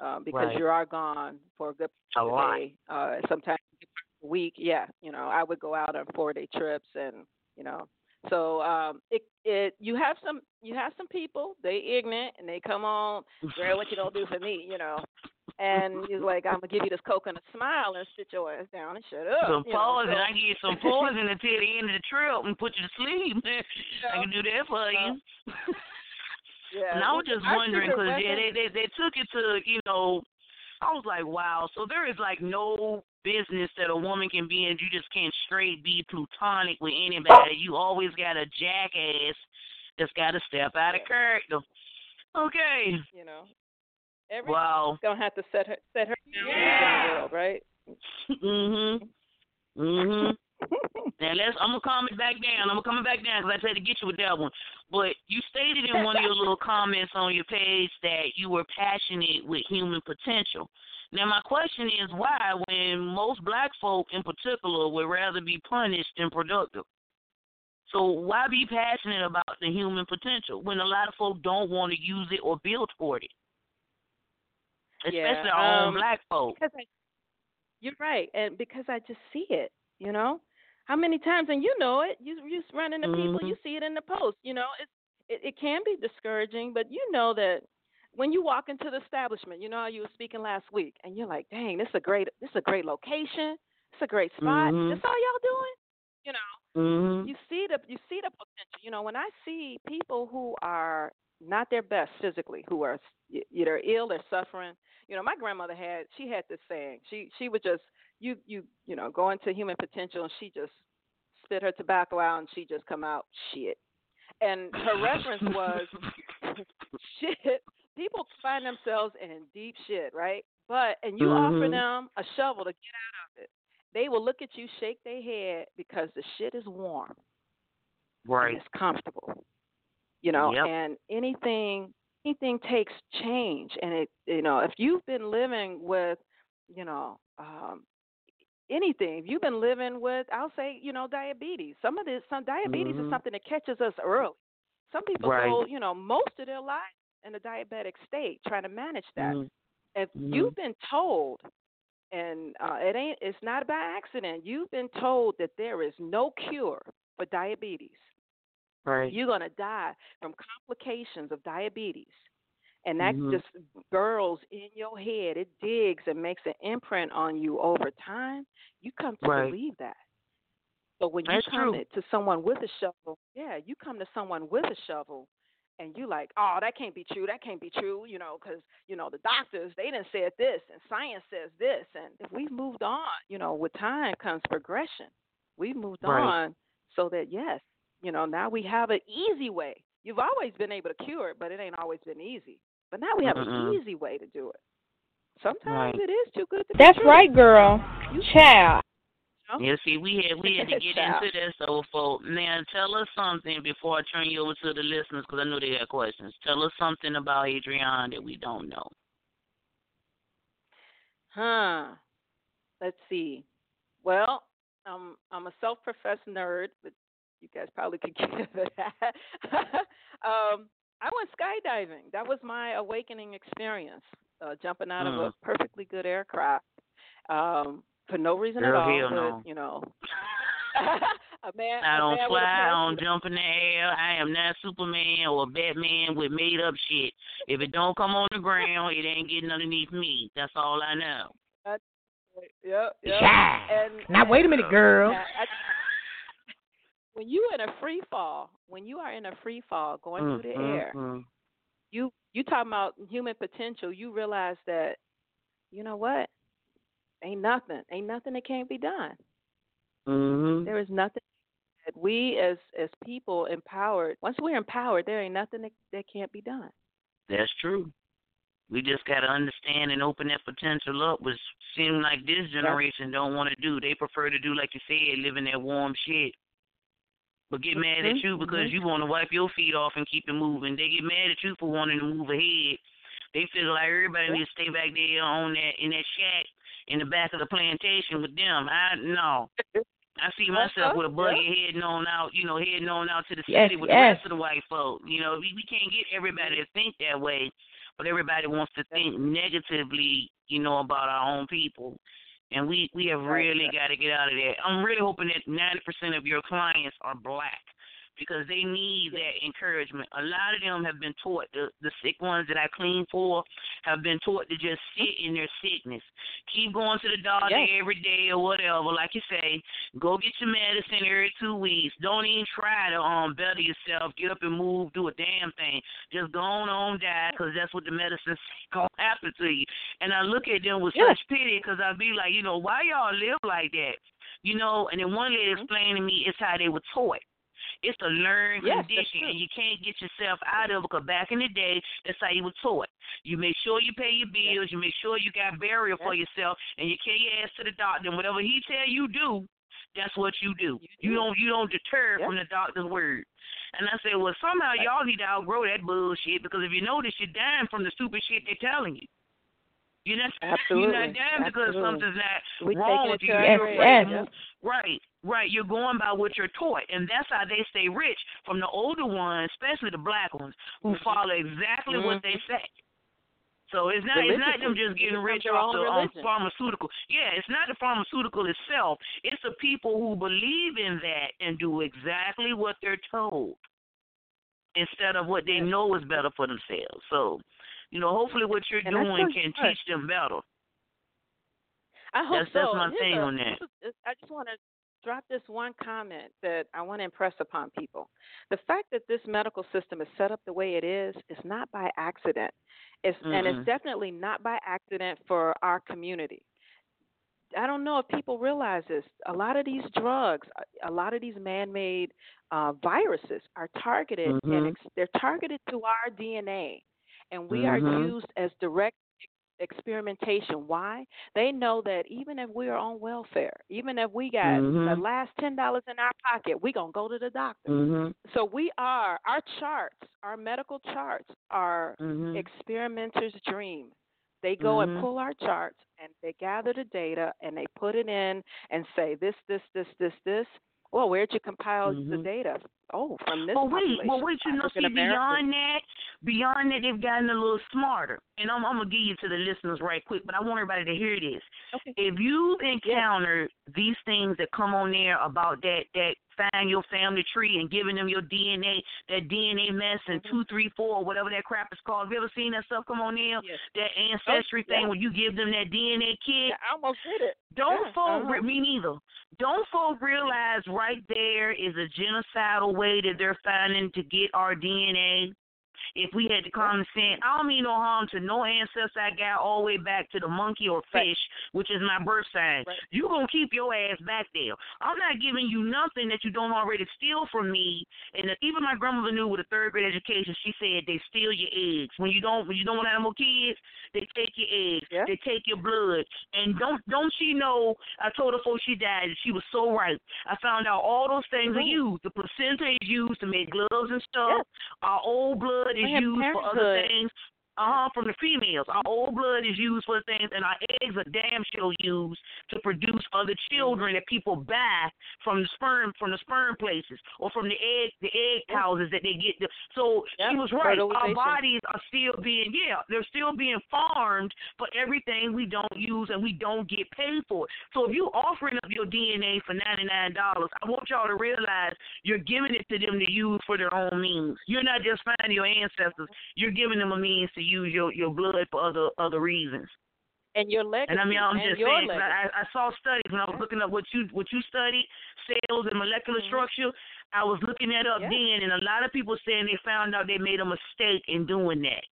um, because Right. you are gone for a good A lot. day, uh, sometimes a week. Yeah, you know, I would go out on four day trips, and you know, so um, it it you have some you have some people they ignorant and they come on, girl, what you gonna do for me, you know. And he's like, I'm gonna give you this coconut smile and sit your ass down and shut up. Some you know, poison. so- I get some poison until the end of the trip and put you to sleep. I can do that for you. Yeah, and I was just wondering because yeah, they, they they took it to you know, I was like, wow. So there is like no business that a woman can be in. You just can't straight be plutonic with anybody. You always got a jackass that's got to step out of character. Okay. you know, everybody's Wow. gonna have to set her set her down in the world, right? Mhm. Mhm. Now let's. I'm gonna calm it back down. I'm gonna come back down because I tried to get you with that one. But you stated in one of your little comments on your page that you were passionate with human potential. Now my question is why, when most black folk in particular would rather be punished than productive. So why be passionate about the human potential when a lot of folk don't want to use it or build toward it, especially Yeah, our own um, black folk. Because I, you're right, and because I just see it, you know, how many times, and you know it, you you run into people, Mhm. you see it in the post, you know, it's it, it can be discouraging, but you know that when you walk into the establishment, you know how you were speaking last week, and you're like, dang, this is a great this is a great location, it's a great spot, Mhm. this all y'all doing, you know, Mhm. you see the you see the potential. You know, when I see people who are not their best physically, who are either ill or suffering. You know, my grandmother had she had this saying. She she would just you you you know go into human potential and she just spit her tobacco out and she just come out shit. And her reference was shit. People find themselves in deep shit, right? But and you offer Mhm. them a shovel to get out of it. They will look at you, shake their head because the shit is warm Right. it's comfortable. You know, Yep. and anything anything takes change and it you know, if you've been living with, you know, um anything, if you've been living with I'll say, you know, diabetes. Some of this some diabetes is Mhm. something that catches us early. Some people Right. go, you know, most of their life in a diabetic state trying to manage that. Mhm. If Mhm. you've been told and uh, it ain't it's not by accident. You've been told that there is no cure for diabetes. Right. You're going to die from complications of diabetes. And that Mhm. just burrows in your head. It digs and makes an imprint on you over time. You come to Right. believe that. But when That's you come true. to someone with a shovel, yeah, you come to someone with a shovel and you like, oh, that can't be true. That can't be true, you know, because, you know, the doctors, they didn't say it this and science says this. And if we've moved on, you know, with time comes progression. We've moved Right. on so that, yes, you know, now we have an easy way. You've always been able to cure it, but it ain't always been easy. But now we have Mm-mm. an easy way to do it. Sometimes Right. it is too good to be That's true. right, girl. You Child. Yeah, see, we had we had to get into this, so folk. Now, tell us something before I turn you over to the listeners, because I know they have questions. Tell us something about Andriane that we don't know. Huh. Let's see. Well, um, I'm a self-professed nerd, but you guys probably could get into that. um, I went skydiving. That was my awakening experience, uh, jumping out of Mm. a perfectly good aircraft um, for no reason Girl, at all. hell but, no. you know, a man. I a don't man fly, I don't jump in the air. I am not Superman or Batman with made up shit. If it don't come on the ground, it ain't getting underneath me. That's all I know. Yep, yep. Child. And, Now wait a minute, girl. I- when you in a free fall, when you are in a free fall going Mm, through the mm, air, mm. you you talking about human potential. You realize that, you know what? Ain't nothing, ain't nothing that can't be done. Mhm. There is nothing that we as as people empowered. Once we're empowered, there ain't nothing that that can't be done. That's true. We just gotta understand and open that potential up, which seems like this generation don't want to do. They prefer to do like you said, live in that warm shit. But get mad at Mhm, you because mhm. you want to wipe your feet off and keep it moving. They get mad at you for wanting to move ahead. They feel like everybody Yeah. needs to stay back there on that in that shack in the back of the plantation with them. I no. I see myself with a buggy heading on out, you know, heading on out to the Yes, city with yes. the rest of the white folk. You know, we, we can't get everybody to think that way. but everybody wants to think negatively, you know, about our own people. And we we have really got to get out of that. I'm really hoping that 90% of your clients are black because they need that encouragement. A lot of them have been taught the the sick ones that I clean for have been taught to just sit in their sickness. Keep going to the doctor Yes. every day or whatever. Like you say, go get your medicine every two weeks. Don't even try to um better yourself. Get up and move. Do a damn thing. Just go on on die because that's what the medicine's gonna happen to you. And I look at them with Yes. such pity because I'd be like, you know, why y'all live like that? You know, and then one lady Mm-hmm. explained to me it's how they were taught. It's a learned Yes, condition, and you can't get yourself out of it. Because back in the day, that's how you were taught. You make sure you pay your bills. You make sure you got burial for yourself, and you carry your ass to the doctor. And whatever he tell you do, that's what you do. You, don't you don't deter from the doctor's word. And I say, well, somehow y'all need to outgrow that bullshit because if you notice, you're dying from the stupid shit they're telling you. You're not you're not Absolutely. because Absolutely. something's not We wrong with you. to our You're grave. afraid to Yes. Right, right. You're going by what you're taught, and that's how they stay rich from the older ones, especially the black ones, who Mm-hmm. follow exactly what they say. So it's not it's not them just getting rich off the um, pharmaceutical. Yeah, it's not the pharmaceutical itself. It's the people who believe in that and do exactly what they're told instead of what they know is better for themselves. So, you know, hopefully what you're And doing can teach them better. I hope That's- so. that's my thing a- on that. I just want to drop this one comment that I want to impress upon people. The fact that this medical system is set up the way it is is not by accident. It's and Mm-mm. it's definitely not by accident for our community. I don't know if people realize this. A lot of these drugs, a- a lot of these man-made uh, viruses are targeted and Mhm. ex- they're targeted to our DNA, and we are Mhm. used as direct experimentation. Why? They know that even if we are on welfare, even if we got the Mhm. last ten dollars in our pocket, we gonna go to the doctor. Mm-hmm. So we are our charts, our medical charts are Mhm. experimenters' dream. They go and Mhm. pull our charts and they gather the data and they put it in and say this, this, this, this, this. Well, where'd you compile the Mhm. data? Oh, from this Well, wait, well, wait. You know, see, beyond that, beyond that, they've gotten a little smarter. And I'm, I'm gonna give you to the listeners right quick, but I want everybody to hear this. Okay. If you've encountered these things that come on there about that that find your family tree and giving them your DNA, that DNA mess and Mm-hmm. two, three, four, whatever that crap is called. Have you ever seen that stuff come on there? That ancestry Oh, yeah. thing where you give them that DNA kit. Yeah, I almost hit it. Don't Yeah, folk uh-huh. me neither. Don't folk realize right there is a genocidal way that they're finding to get our DNA. If we had to condescend, I don't mean no harm to no ancestor I got all the way back to the monkey or fish, which is my birth sign. You gonna keep your ass back there. I'm not giving you nothing that you don't already steal from me. And even my grandmother knew with a third grade education, she said they steal your eggs when you don't when you don't want to more kids. They take your eggs. They take your blood. And don't don't she know? I told her before she died that she was so right. I found out all those things are used. The placenta is used to make gloves and stuff. Our old blood is used for other Parenthood. things. Uh huh. From the females, our old blood is used for things, and our eggs are damn sure used to produce other children that people buy from the sperm from the sperm places or from the egg the egg houses that they get. The, so she was right. Our bodies are still being yeah, they're still being farmed for everything we don't use and we don't get paid for. it. So if you are offering up your DNA for ninety nine dollars, I want y'all to realize you're giving it to them to use for their own means. You're not just finding your ancestors. You're giving them a means to use your your blood for other other reasons. And your legacy. And I mean, I'm just saying. I, I saw studies when I was mm-hmm. looking up what you what you study, cells and molecular mm-hmm. structure. I was looking that up then, and a lot of people saying they found out they made a mistake in doing that,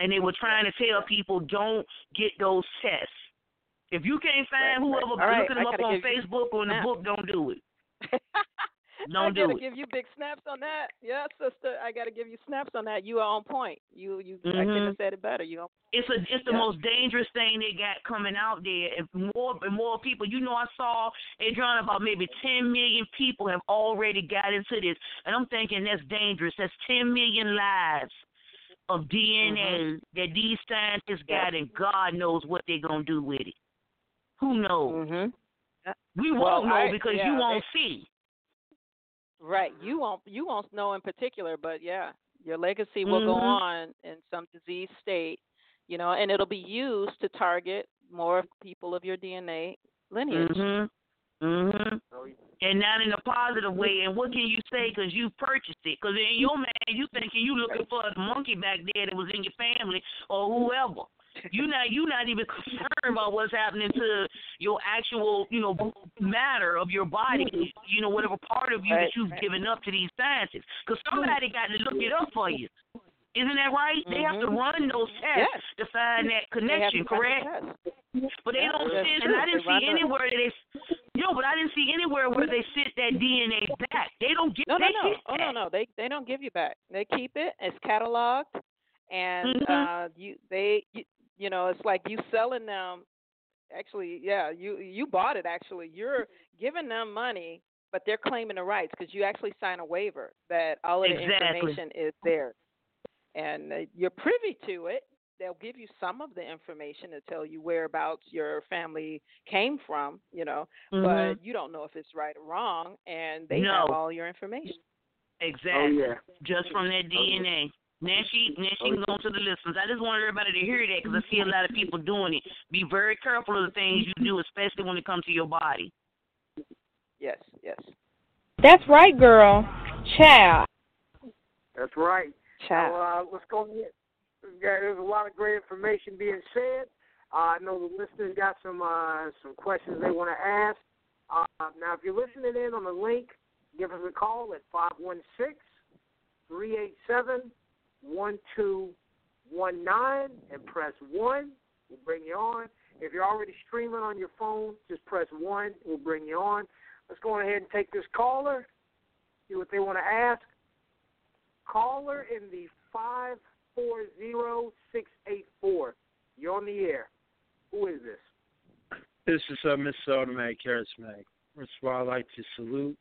and they were trying to tell people don't get those tests. If you can't find Right, right. whoever right, looking I them up on you- Facebook or in the book, don't do it. I gotta do give you big snaps on that. Yeah, sister. I gotta give you snaps on that. You are on point. You you I couldn't Mhm. have said it better. You on It's a it's the Yeah. most dangerous thing they got coming out there, and more and more people. You know, I saw Adrian about maybe ten million people have already got into this, and I'm thinking that's dangerous. That's ten million lives of DNA that these scientists got, and God knows what they're gonna do with it. Who knows? Mm-hmm. We won't know I- because yeah, you won't they- see. Right. You won't you won't know in particular, but yeah. Your legacy will go Mhm. on in some disease state, you know, and it'll be used to target more people of your DNA lineage. Mhm. Mhm. And not in a positive way. And what can you say? Because you purchased it. Because in your man, you thinking you looking for a monkey back there that was in your family or whoever. You not you not even concerned about what's happening to your actual you know matter of your body. You know whatever part of you Right, that you've right. given up to these scientists. Because somebody got to look it up for you. Isn't that right? They have to Mhm. run those tests Yes. to find that connection, to run the correct? But they Yeah, don't true. and I didn't see anywhere that they, yo, but I didn't see anywhere where they sent that DNA back. They don't get No, no, they no. Oh no, no. They they don't give you back. They keep it. It's cataloged, and Mhm. uh, you they you, you know it's like you selling them. Actually, yeah, you you bought it. Actually, you're giving them money, but they're claiming the rights because you actually sign a waiver that all of the Exactly. information is theirs, and uh, you're privy to it. They'll give you some of the information to tell you whereabouts your family came from, you know, Mhm. but you don't know if it's right or wrong, and they have all your information. Exactly. Oh yeah. Just from that DNA. Now she, now she can go to the listeners. I just want everybody to hear that because I see a lot of people doing it. Be very careful of the things you do, especially when it comes to your body. Yes, yes. That's right, girl. Child. That's right. Child. So, uh, let's go ahead. We've There's a lot of great information being said. Uh, I know the listeners got some uh, some questions they want to ask. Uh, now, if you're listening in on the link, give us a call at 516 387 1219 and press 1. We'll bring you on. If you're already streaming on your phone, just press 1. We'll bring you on. Let's go ahead and take this caller, see what they want to ask. Caller in the 540684. You're on the air. Who is this? This is uh, Mr. Automatic Charismatic. First of all, I'd like to salute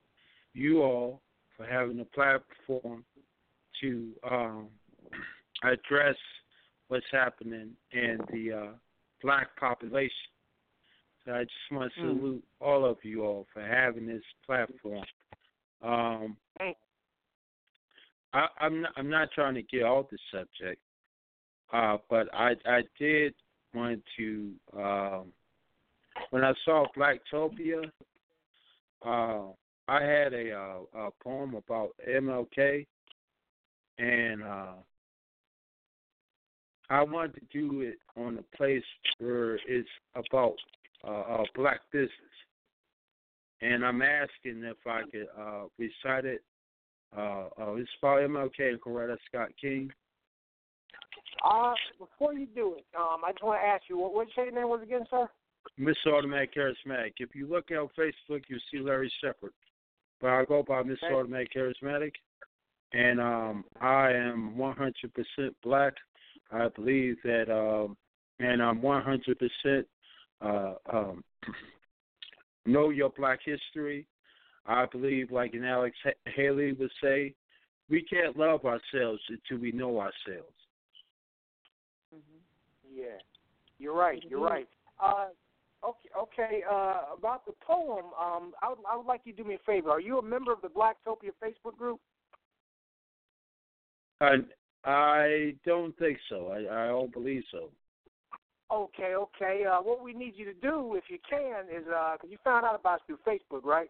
you all for having a platform to um, address what's happening in the uh, black population. So I just want to Mm. salute all of you all for having this platform. Um, I, I'm not, I'm not trying to get off the subject, uh, but I I did want to um, when I saw Blacktopia, uh, I had a, uh, a poem about MLK, and uh, I wanted to do it on a place where it's about uh, uh, black business, and I'm asking if I could uh, recite it. Uh, uh, it's about MLK and Coretta Scott King. Uh, before you do it, um, I just want to ask you, what what did you say your name was again, sir? Mr. Automatic Charismatic. If you look on Facebook, you'll see Larry Shepard. But I go by Mr. Okay. Automatic Charismatic, and um, I am 100% black. I believe that, um, and I'm 100% uh, um, know your black history. I believe, like an Alex Haley would say, we can't love ourselves until we know ourselves. Yeah, you're right. You're right. Uh, okay, okay. Uh, about the poem, um, I would I would like you to do me a favor. Are you a member of the Blacktopia Facebook group? I, I don't think so. I, I don't believe so. Okay, okay. Uh, what we need you to do, if you can, is because you found out about us through Facebook, right?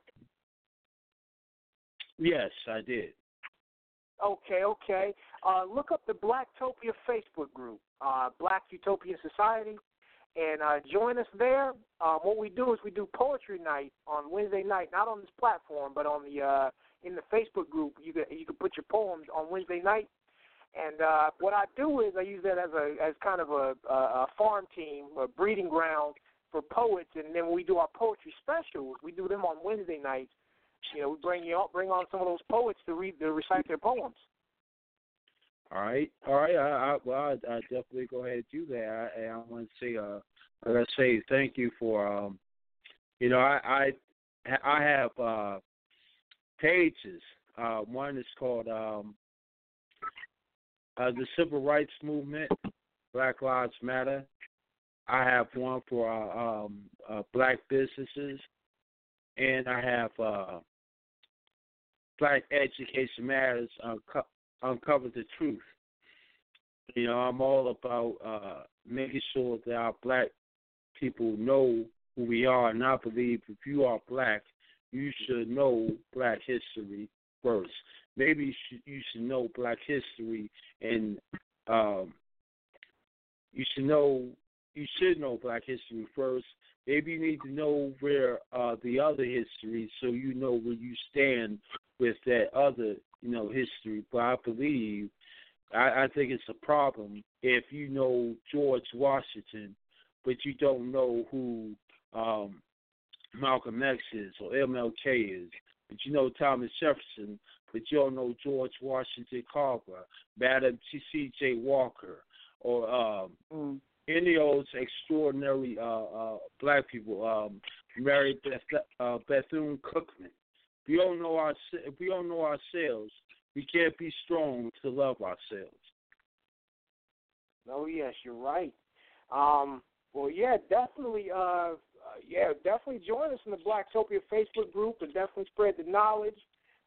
Yes, I did. Okay, okay. Uh, look up the Blacktopia Facebook group, uh, Black Utopian Society, and uh, join us there. Um, what we do is we do poetry night on Wednesday night, not on this platform, but on the uh, in the Facebook group. You can you can put your poems on Wednesday night, and uh, what I do is I use that as a as kind of a, a, farm team, a breeding ground for poets. And then when we do our poetry specials, we do them on Wednesday nights. You know, we bring you bring on some of those poets to read to recite their poems. All right, all right. I, I well, I, I definitely go ahead and do that. I, I want to say, uh, like I say, thank you for, um, you know, I, I, I have uh, pages. Uh, one is called um, uh, the Civil Rights Movement, Black Lives Matter. I have one for uh, um, uh, black businesses, and I have uh, Black Education Matters. Uh, co- uncover the truth. You know, I'm all about uh, making sure that our black people know who we are, and I believe if you are black, you should know black history first. Maybe you should, you should know black history and um, you should know you should know black history first. Maybe you need to know where uh, the other history, so you know where you stand with that other, you know, history. But I believe, I, I think it's a problem if you know George Washington, but you don't know who um, Malcolm X is or MLK is, but you know Thomas Jefferson, but you don't know George Washington Carver, Madam C.J. Walker, or um, mm. any of those extraordinary uh, uh, black people, um, Mary Beth, uh, Bethune Cookman. We don't know our, if we don't know ourselves, we can't be strong to love ourselves. Oh yes, you're right. Um, well, yeah, definitely. Uh, uh, yeah, definitely join us in the Blacktopia Facebook group and definitely spread the knowledge.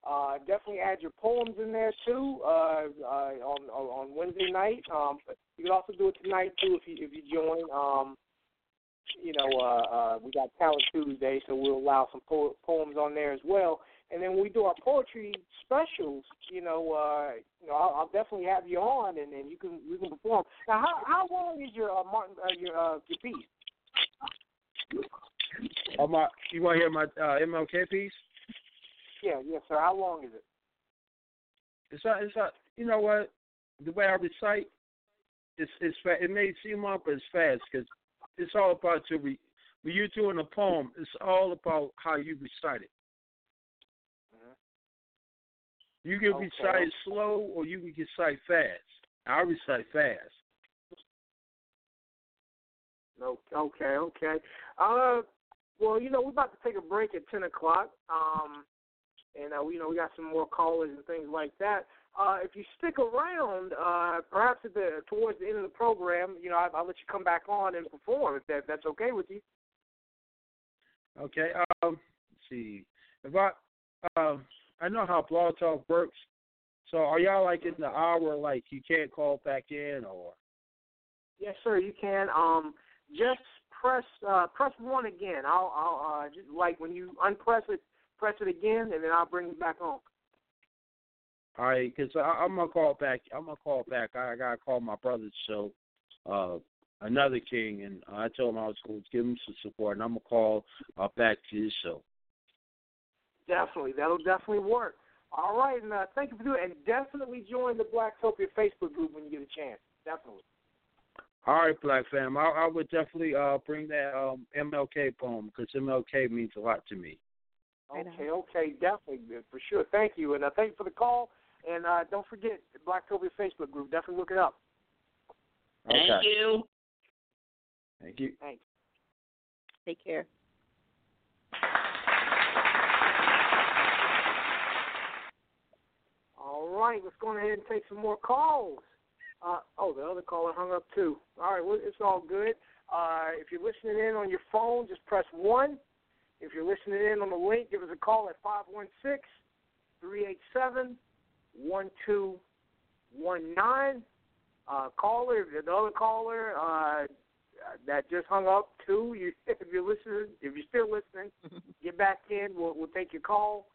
Uh, definitely add your poems in there too uh, uh, on, on Wednesday night. Um, you can also do it tonight too if you if you join. Um, you know, uh, uh, we got Talent Tuesday, so we'll allow some po- poems on there as well. And then we do our poetry specials, you know, uh, you know, I'll, I'll definitely have you on, and, and you can you can perform. Now, how how long is your uh, Martin uh, your uh, your piece? Oh my, you want to hear my uh, MLK piece? Yeah, yes, sir. How long is it? It's not, it's not, you know what? The way I recite, it's it's fa- it may seem long, but it's fast because it's all about your re- when you're doing a poem. It's all about how you recite it. You can Okay. recite it slow, or you can recite fast. I recite fast. Okay, okay. Uh, well, you know, we're about to take a break at ten o'clock. Um, and uh, you know, we got some more callers and things like that. Uh, if you stick around, uh, perhaps at the towards the end of the program, you know, I, I'll let you come back on and perform if that that's okay with you. Okay. Um, let's see. If I, um, I know how Blog Talk works. So are y'all like in the hour, like you can't call back in, or? Yes, sir. You can. Um, just press uh, press one again. I'll I'll uh, just like when you unpress it, press it again, and then I'll bring you back on. All right, because I'm gonna call back. I'm gonna call back. I gotta call my brother's show, uh, another king, and I told him I was going to give him some support, and I'm gonna call uh, back to his show. Definitely, that'll definitely work. All right, and uh, thank you for doing it. And definitely join the Blacktopia Facebook group when you get a chance. Definitely. All right, Black fam. I, I would definitely uh, bring that um, MLK poem because MLK means a lot to me. Okay, okay, definitely, for sure. Thank you, and uh, thank you for the call. And uh, don't forget the Blacktopia Facebook group. Definitely look it up. Okay. Thank you. Thank you. Thanks. Take care. All right, let's go ahead and take some more calls. Uh, oh, the other caller hung up too. All right, well, it's all good. Uh, if you're listening in on your phone, just press 1. If you're listening in on the link, give us a call at 516 387 1219. Uh, caller, the other caller uh, that just hung up too, you, if you're listening, if you're still listening, get back in. We'll, we'll take your call.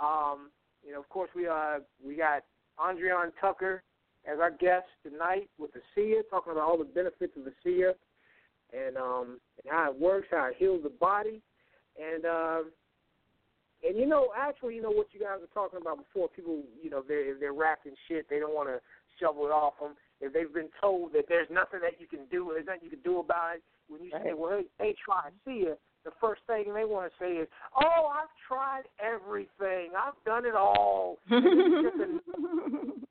Um, you know, of course, we uh we got Andriane Tucker as our guest tonight with the ASEA, talking about all the benefits of the ASEA and um and how it works, how it heals the body, and um and you know, actually, you know what you guys were talking about before. People, you know, they're if they're wrapped in shit, they don't want to shovel it off them. If they've been told that there's nothing that you can do, there's nothing you can do about it. When you say, well, hey, hey try ASEA, the first thing they want to say is, "Oh, I've tried everything. I've done it all."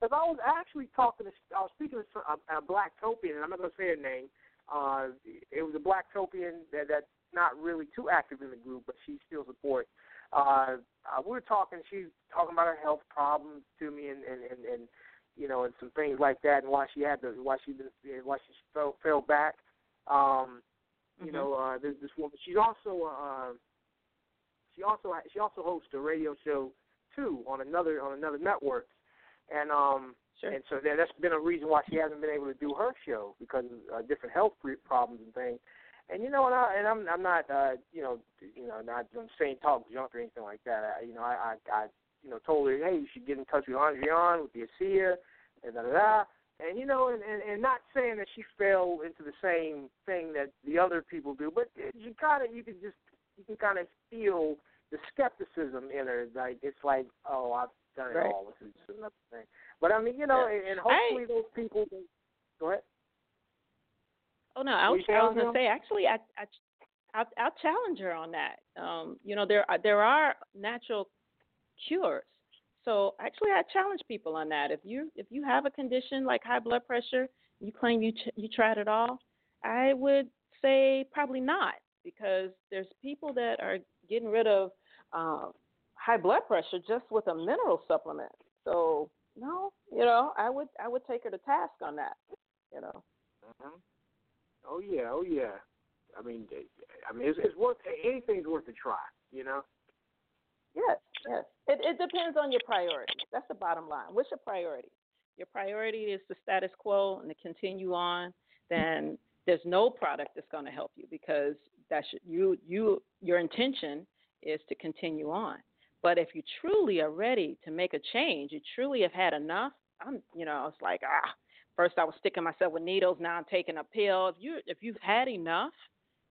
Because I was actually talking to, I was speaking to a, a Blacktopian, and I'm not going to say her name. Uh, it was a Blacktopian that that's not really too active in the group, but she still supports. Uh, uh, we were talking. She's talking about her health problems to me, and and and, and you know, and some things like that, and why she had to, why she why she fell fell back. Um, you Mhm. know, uh, there's this woman. She's also uh, she also she also hosts a radio show too on another on another network, and um, Sure. and so that, that's been a reason why she hasn't been able to do her show because of uh, different health problems and things. And you know, and, I, and I'm I'm not uh, you know you know not I'm saying talk junk or anything like that. I, you know, I, I I you know told her, hey, you should get in touch with Andriane with the ASEA, and da da da. And you know, and, and and not saying that she fell into the same thing that the other people do, but you kind of you can just you can kind of feel the skepticism in her. Like it's like, oh, I've done it Right. all. This is another thing. But I mean, you know, Yeah. and, and hopefully those people. Go ahead. Oh no, I was, I was gonna say actually, I, I, I'll, I'll challenge her on that. Um, you know, there are, there are natural cures. So actually, I challenge people on that. If you if you have a condition like high blood pressure, you claim you ch- you tried it all, I would say probably not because there's people that are getting rid of uh, high blood pressure just with a mineral supplement. So no, you know, I would I would take her to task on that. You know. hmm Oh yeah, oh yeah. I mean, I mean, it's, it's worth anything's worth a try. You know. Yes, yes. It it depends on your priorities. That's the bottom line. What's your priority? Your priority is the status quo and to continue on. Then there's no product that's going to help you because that's you you your intention is to continue on. But if you truly are ready to make a change, you truly have had enough. I'm you know it's like ah. First I was sticking myself with needles. Now I'm taking a pill. If you if you've had enough,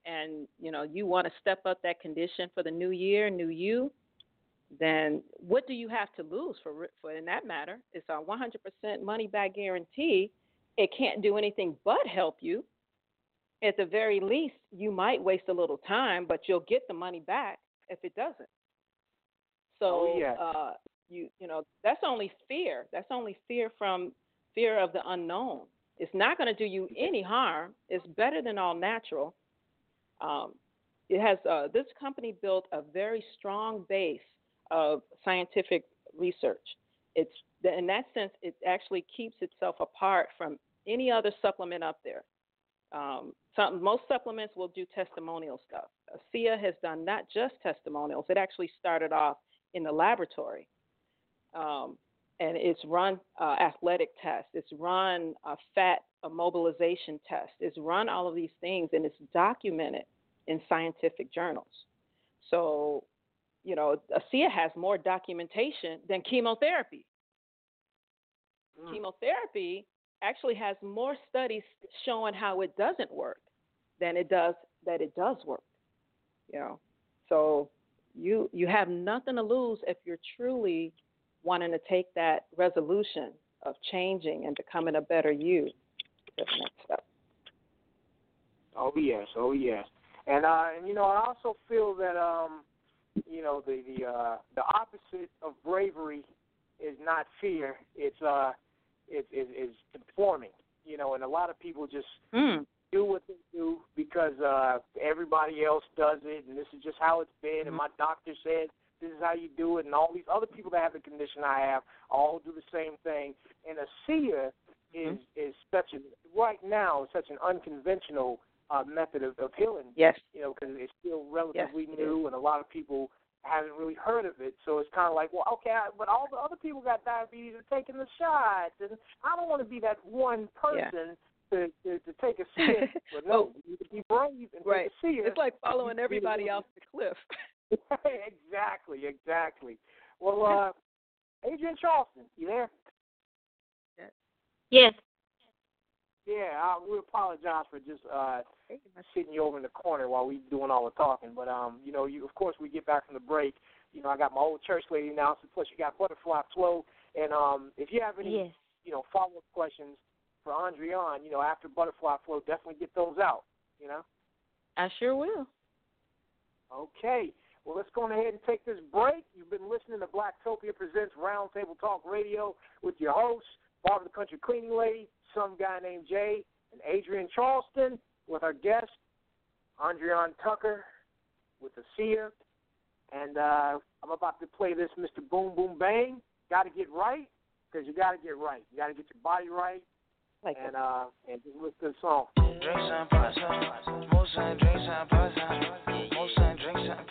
and you know you want to step up that condition for the new year, new you, then what do you have to lose for for in that matter? It's a 100% money back guarantee. It can't do anything but help you. At the very least, you might waste a little time, but you'll get the money back if it doesn't. So Oh, yes. uh, you you know that's only fear. That's only fear from fear of the unknown. It's not going to do you any harm. It's better than all natural. Um, it has uh, this company built a very strong base of scientific research. It's in that sense, it actually keeps itself apart from any other supplement up there. Um, some, most supplements will do testimonial stuff. ASEA has done not just testimonials; it actually started off in the laboratory, um, and it's run uh, athletic tests, it's run a fat immobilization test, it's run all of these things, and it's documented in scientific journals. So, you know, ASEA has more documentation than chemotherapy. Mm. Chemotherapy actually has more studies showing how it doesn't work than it does that it does work. You know, so you you have nothing to lose if you're truly wanting to take that resolution of changing and becoming a better you to the next step. Oh yes, oh yes. And uh, and you know, I also feel that um, you know, the the uh, the opposite of bravery is not fear. It's uh, it's it, it's conforming. You know, and a lot of people just Mm. do what they do because uh, everybody else does it, and this is just how it's been. And my doctor said this is how you do it, and all these other people that have the condition I have all do the same thing. And ASEA is is such a right now such an unconventional uh, method of, of healing. Yes. You know, because it's still relatively Yes, new, and a lot of people haven't really heard of it. So it's kind of like, well, okay, I, but all the other people got diabetes and taking the shots, and I don't want to be that one Yeah. person to, to to take a seat. but no, you can be brave and Right. take a seat. It's like following everybody off the cliff. exactly, exactly. Well, uh, Adrienne Charleston, you there? Yes. Yeah, I, we apologize for just uh sitting you over in the corner while we doing all the talking. But um, you know, you of course we get back from the break. You know, I got my old church lady announcement, plus you got Butterfly Flow. And um if you have any Yes. you know, follow up questions for Andriane, you know, after Butterfly Flow, definitely get those out, you know. I sure will. Okay. Well, let's go ahead and take this break. You've been listening to Blacktopia Presents Roundtable Talk Radio with your hosts, Barbara the Country Cleaning Lady, some guy named Jay, and Adrienne Charleston with our guest, Andriane Tucker with the ASEA. And uh, I'm about to play this Mr. Boom Boom Bang. Got to get right because you got to get right. You got to get your body right Like and uh, and just listen to the song. Drinks and pasta, most and drinks and pasta, most and drinks and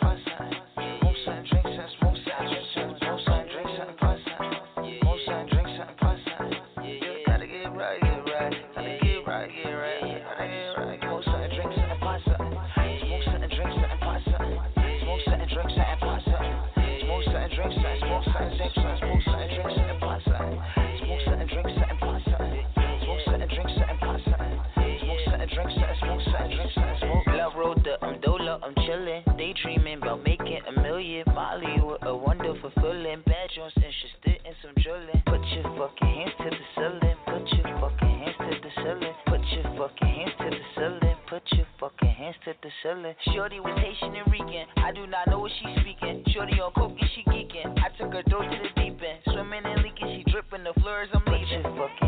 to the ceiling. Shorty was Haitian and Rican. I do not know what she's speaking. Shorty on coke and she geeking. I took her throat to the deep end. Swimming and leaking, she dripping the floors. I'm leaving. Fucking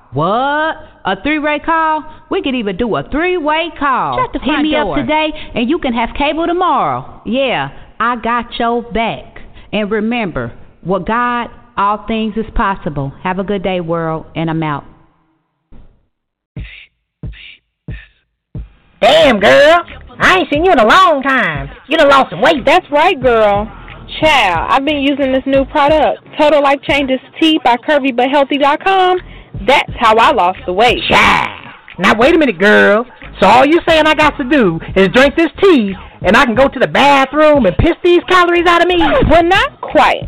What? A three-way call? We could even do a three-way call. Shut the Hit front me door. up today, and you can have cable tomorrow. Yeah, I got your back. And remember, with God, all things is possible. Have a good day, world, and I'm out. Damn, girl. I ain't seen you in a long time. You done lost some weight. That's right, girl. Child, I've been using this new product, Total Life Changes Tea by CurvyButHealthy.com. That's how I lost the weight. Child. Now, wait a minute, girl. So all you're saying I got to do is drink this tea, and I can go to the bathroom and piss these calories out of me? Well, not quite.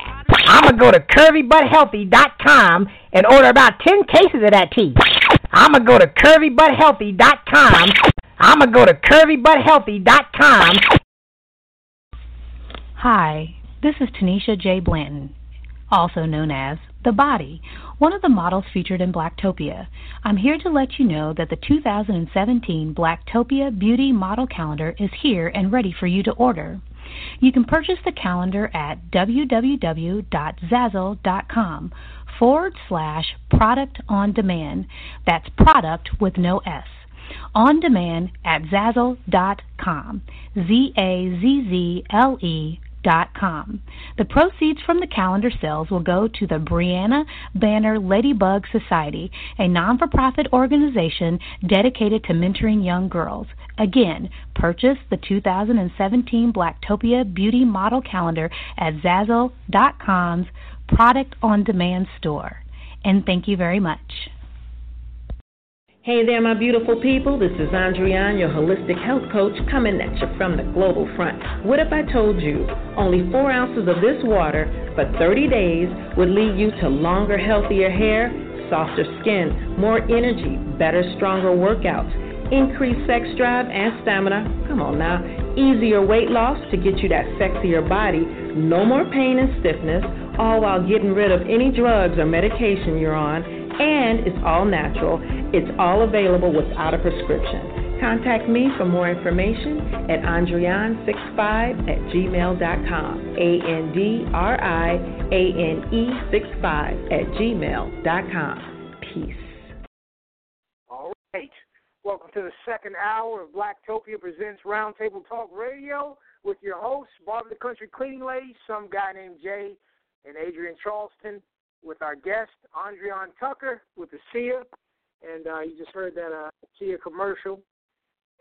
I'm going to go to curvybuthealthy.com and order about 10 cases of that tea. I'm going to go to curvybuthealthy.com. I'm going to go to curvybuthealthy.com. Hi, this is Tanisha J. Blanton, also known as The Body, one of the models featured in Blacktopia. I'm here to let you know that the 2017 Blacktopia Beauty Model Calendar is here and ready for you to order. You can purchase the calendar at www.zazzle.com forward slash product on demand. That's product with no S. On demand at zazzle.com. Z A Z Z L E com. The proceeds from the calendar sales will go to the Brianna Banner Ladybug Society, a non for profit organization dedicated to mentoring young girls. Again, purchase the 2017 Blacktopia Beauty Model Calendar at Zazzle.com's Product on Demand store. And thank you very much. Hey there, my beautiful people. This is Andriane, your holistic health coach, coming at you from the global front. What if I told you only four ounces of this water for 30 days would lead you to longer, healthier hair, softer skin, more energy, better, stronger workouts, increased sex drive and stamina? Come on now. Easier weight loss to get you that sexier body, no more pain and stiffness, all while getting rid of any drugs or medication you're on and it's all natural. It's all available without a prescription. Contact me for more information at andriane65 at gmail.com. A-N-D-R-I-A-N-E 65 at gmail.com. Peace. All right. Welcome to the second hour of Blacktopia Presents Roundtable Talk Radio with your hosts, Barbara the Country Cleaning Lady, some guy named Jay, and Adrienne Charleston with our guest, Andriane Tucker with the ASEA. And uh, you just heard that uh, ASEA commercial.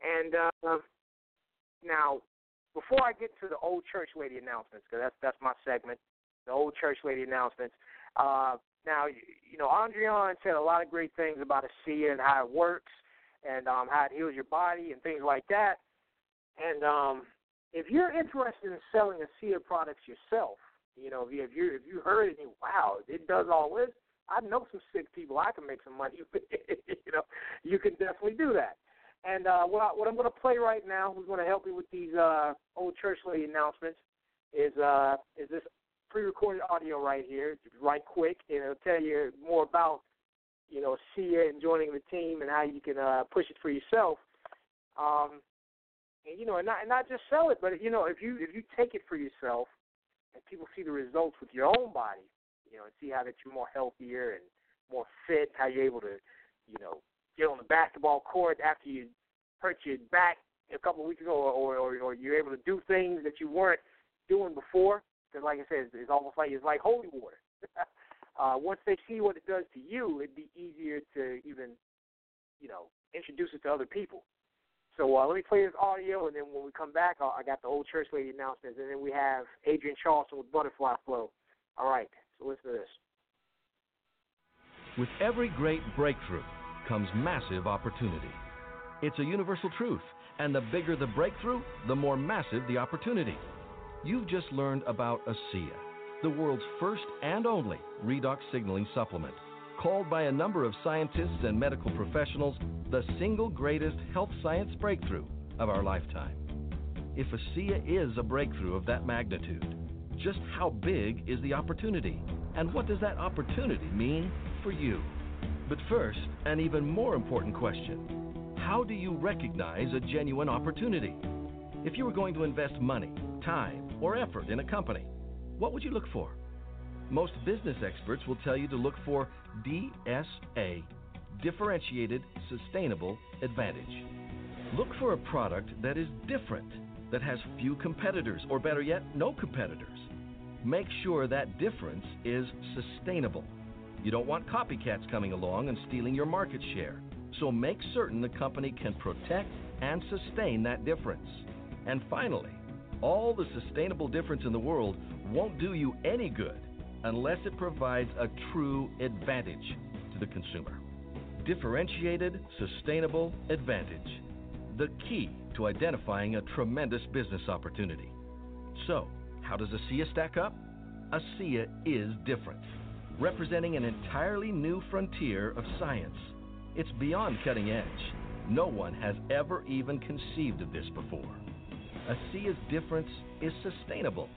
And uh, now, before I get to the old church lady announcements, because that's, that's my segment, the old church lady announcements. Uh, now, you know, Andrian said a lot of great things about a SIA and how it works and um, how it heals your body and things like that. And um, if you're interested in selling a SIA products yourself, you know, if you if you heard it you, wow, it does all this, I know some sick people I can make some money you know, you can definitely do that. And uh, what, I, what I'm going to play right now, who's going to help me with these uh, old church lady announcements, is uh, is this pre-recorded audio right here, right quick, and it'll tell you more about you know ASEA and joining the team and how you can uh, push it for yourself. Um, and you know, and not and not just sell it, but you know, if you if you take it for yourself and people see the results with your own body, you know, and see how that you're more healthier and more fit, how you're able to, you know, get on the basketball court after you hurt your back a couple of weeks ago, or, or or you're able to do things that you weren't doing before. Because, like I said, it's, it's almost like it's like holy water. uh, once they see what it does to you, it'd be easier to even, you know, introduce it to other people. So uh, let me play this audio, and then when we come back, I got the old church lady announcements, and then we have Adrienne Charleston with Butterfly Flow. All right, so listen to this. With every great breakthrough comes massive opportunity. It's a universal truth, and the bigger the breakthrough, the more massive the opportunity. You've just learned about ASEA, the world's first and only redox signaling supplement called by a number of scientists and medical professionals the single greatest health science breakthrough of our lifetime. If ASEA is a breakthrough of that magnitude, just how big is the opportunity? And what does that opportunity mean for you? But first, an even more important question How do you recognize a genuine opportunity? If you were going to invest money, time, or effort in a company, what would you look for? Most business experts will tell you to look for DSA, Differentiated Sustainable Advantage. Look for a product that is different, that has few competitors, or better yet, no competitors. Make sure that difference is sustainable. You don't want copycats coming along and stealing your market share. So make certain the company can protect and sustain that difference. And finally, all the sustainable difference in the world won't do you any good unless it provides a true advantage to the consumer. Differentiated, sustainable advantage. The key to identifying a tremendous business opportunity. So, how does ASEA stack up? ASEA is different, representing an entirely new frontier of science. It's beyond cutting edge. No one has ever even conceived of this before. ASEA's difference is sustainable,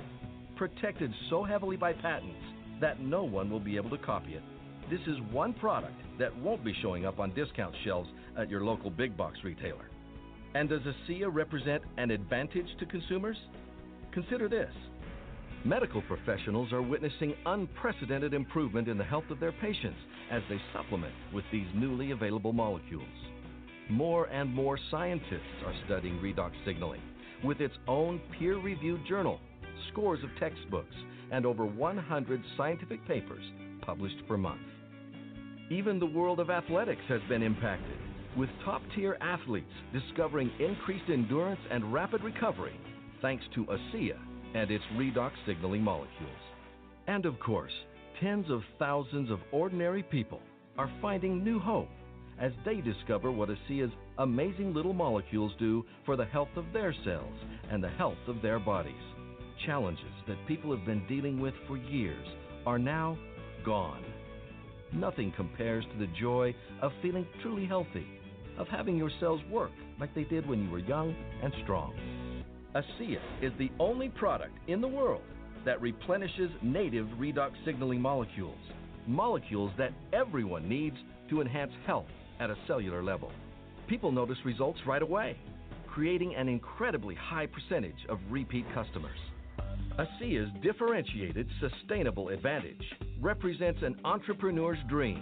protected so heavily by patents that no one will be able to copy it. This is one product that won't be showing up on discount shelves at your local big box retailer. And does ASEA represent an advantage to consumers? Consider this. Medical professionals are witnessing unprecedented improvement in the health of their patients as they supplement with these newly available molecules. More and more scientists are studying redox signaling with its own peer reviewed journal, scores of textbooks, and over 100 scientific papers published per month. Even the world of athletics has been impacted, with top tier athletes discovering increased endurance and rapid recovery thanks to ASEA and its redox signaling molecules. And of course, tens of thousands of ordinary people are finding new hope as they discover what ASEA's amazing little molecules do for the health of their cells and the health of their bodies. Challenges that people have been dealing with for years are now gone. Nothing compares to the joy of feeling truly healthy, of having your cells work like they did when you were young and strong. ASEA is the only product in the world that replenishes native redox signaling molecules, molecules that everyone needs to enhance health at a cellular level. People notice results right away, creating an incredibly high percentage of repeat customers. ASEA's differentiated sustainable advantage represents an entrepreneur's dream.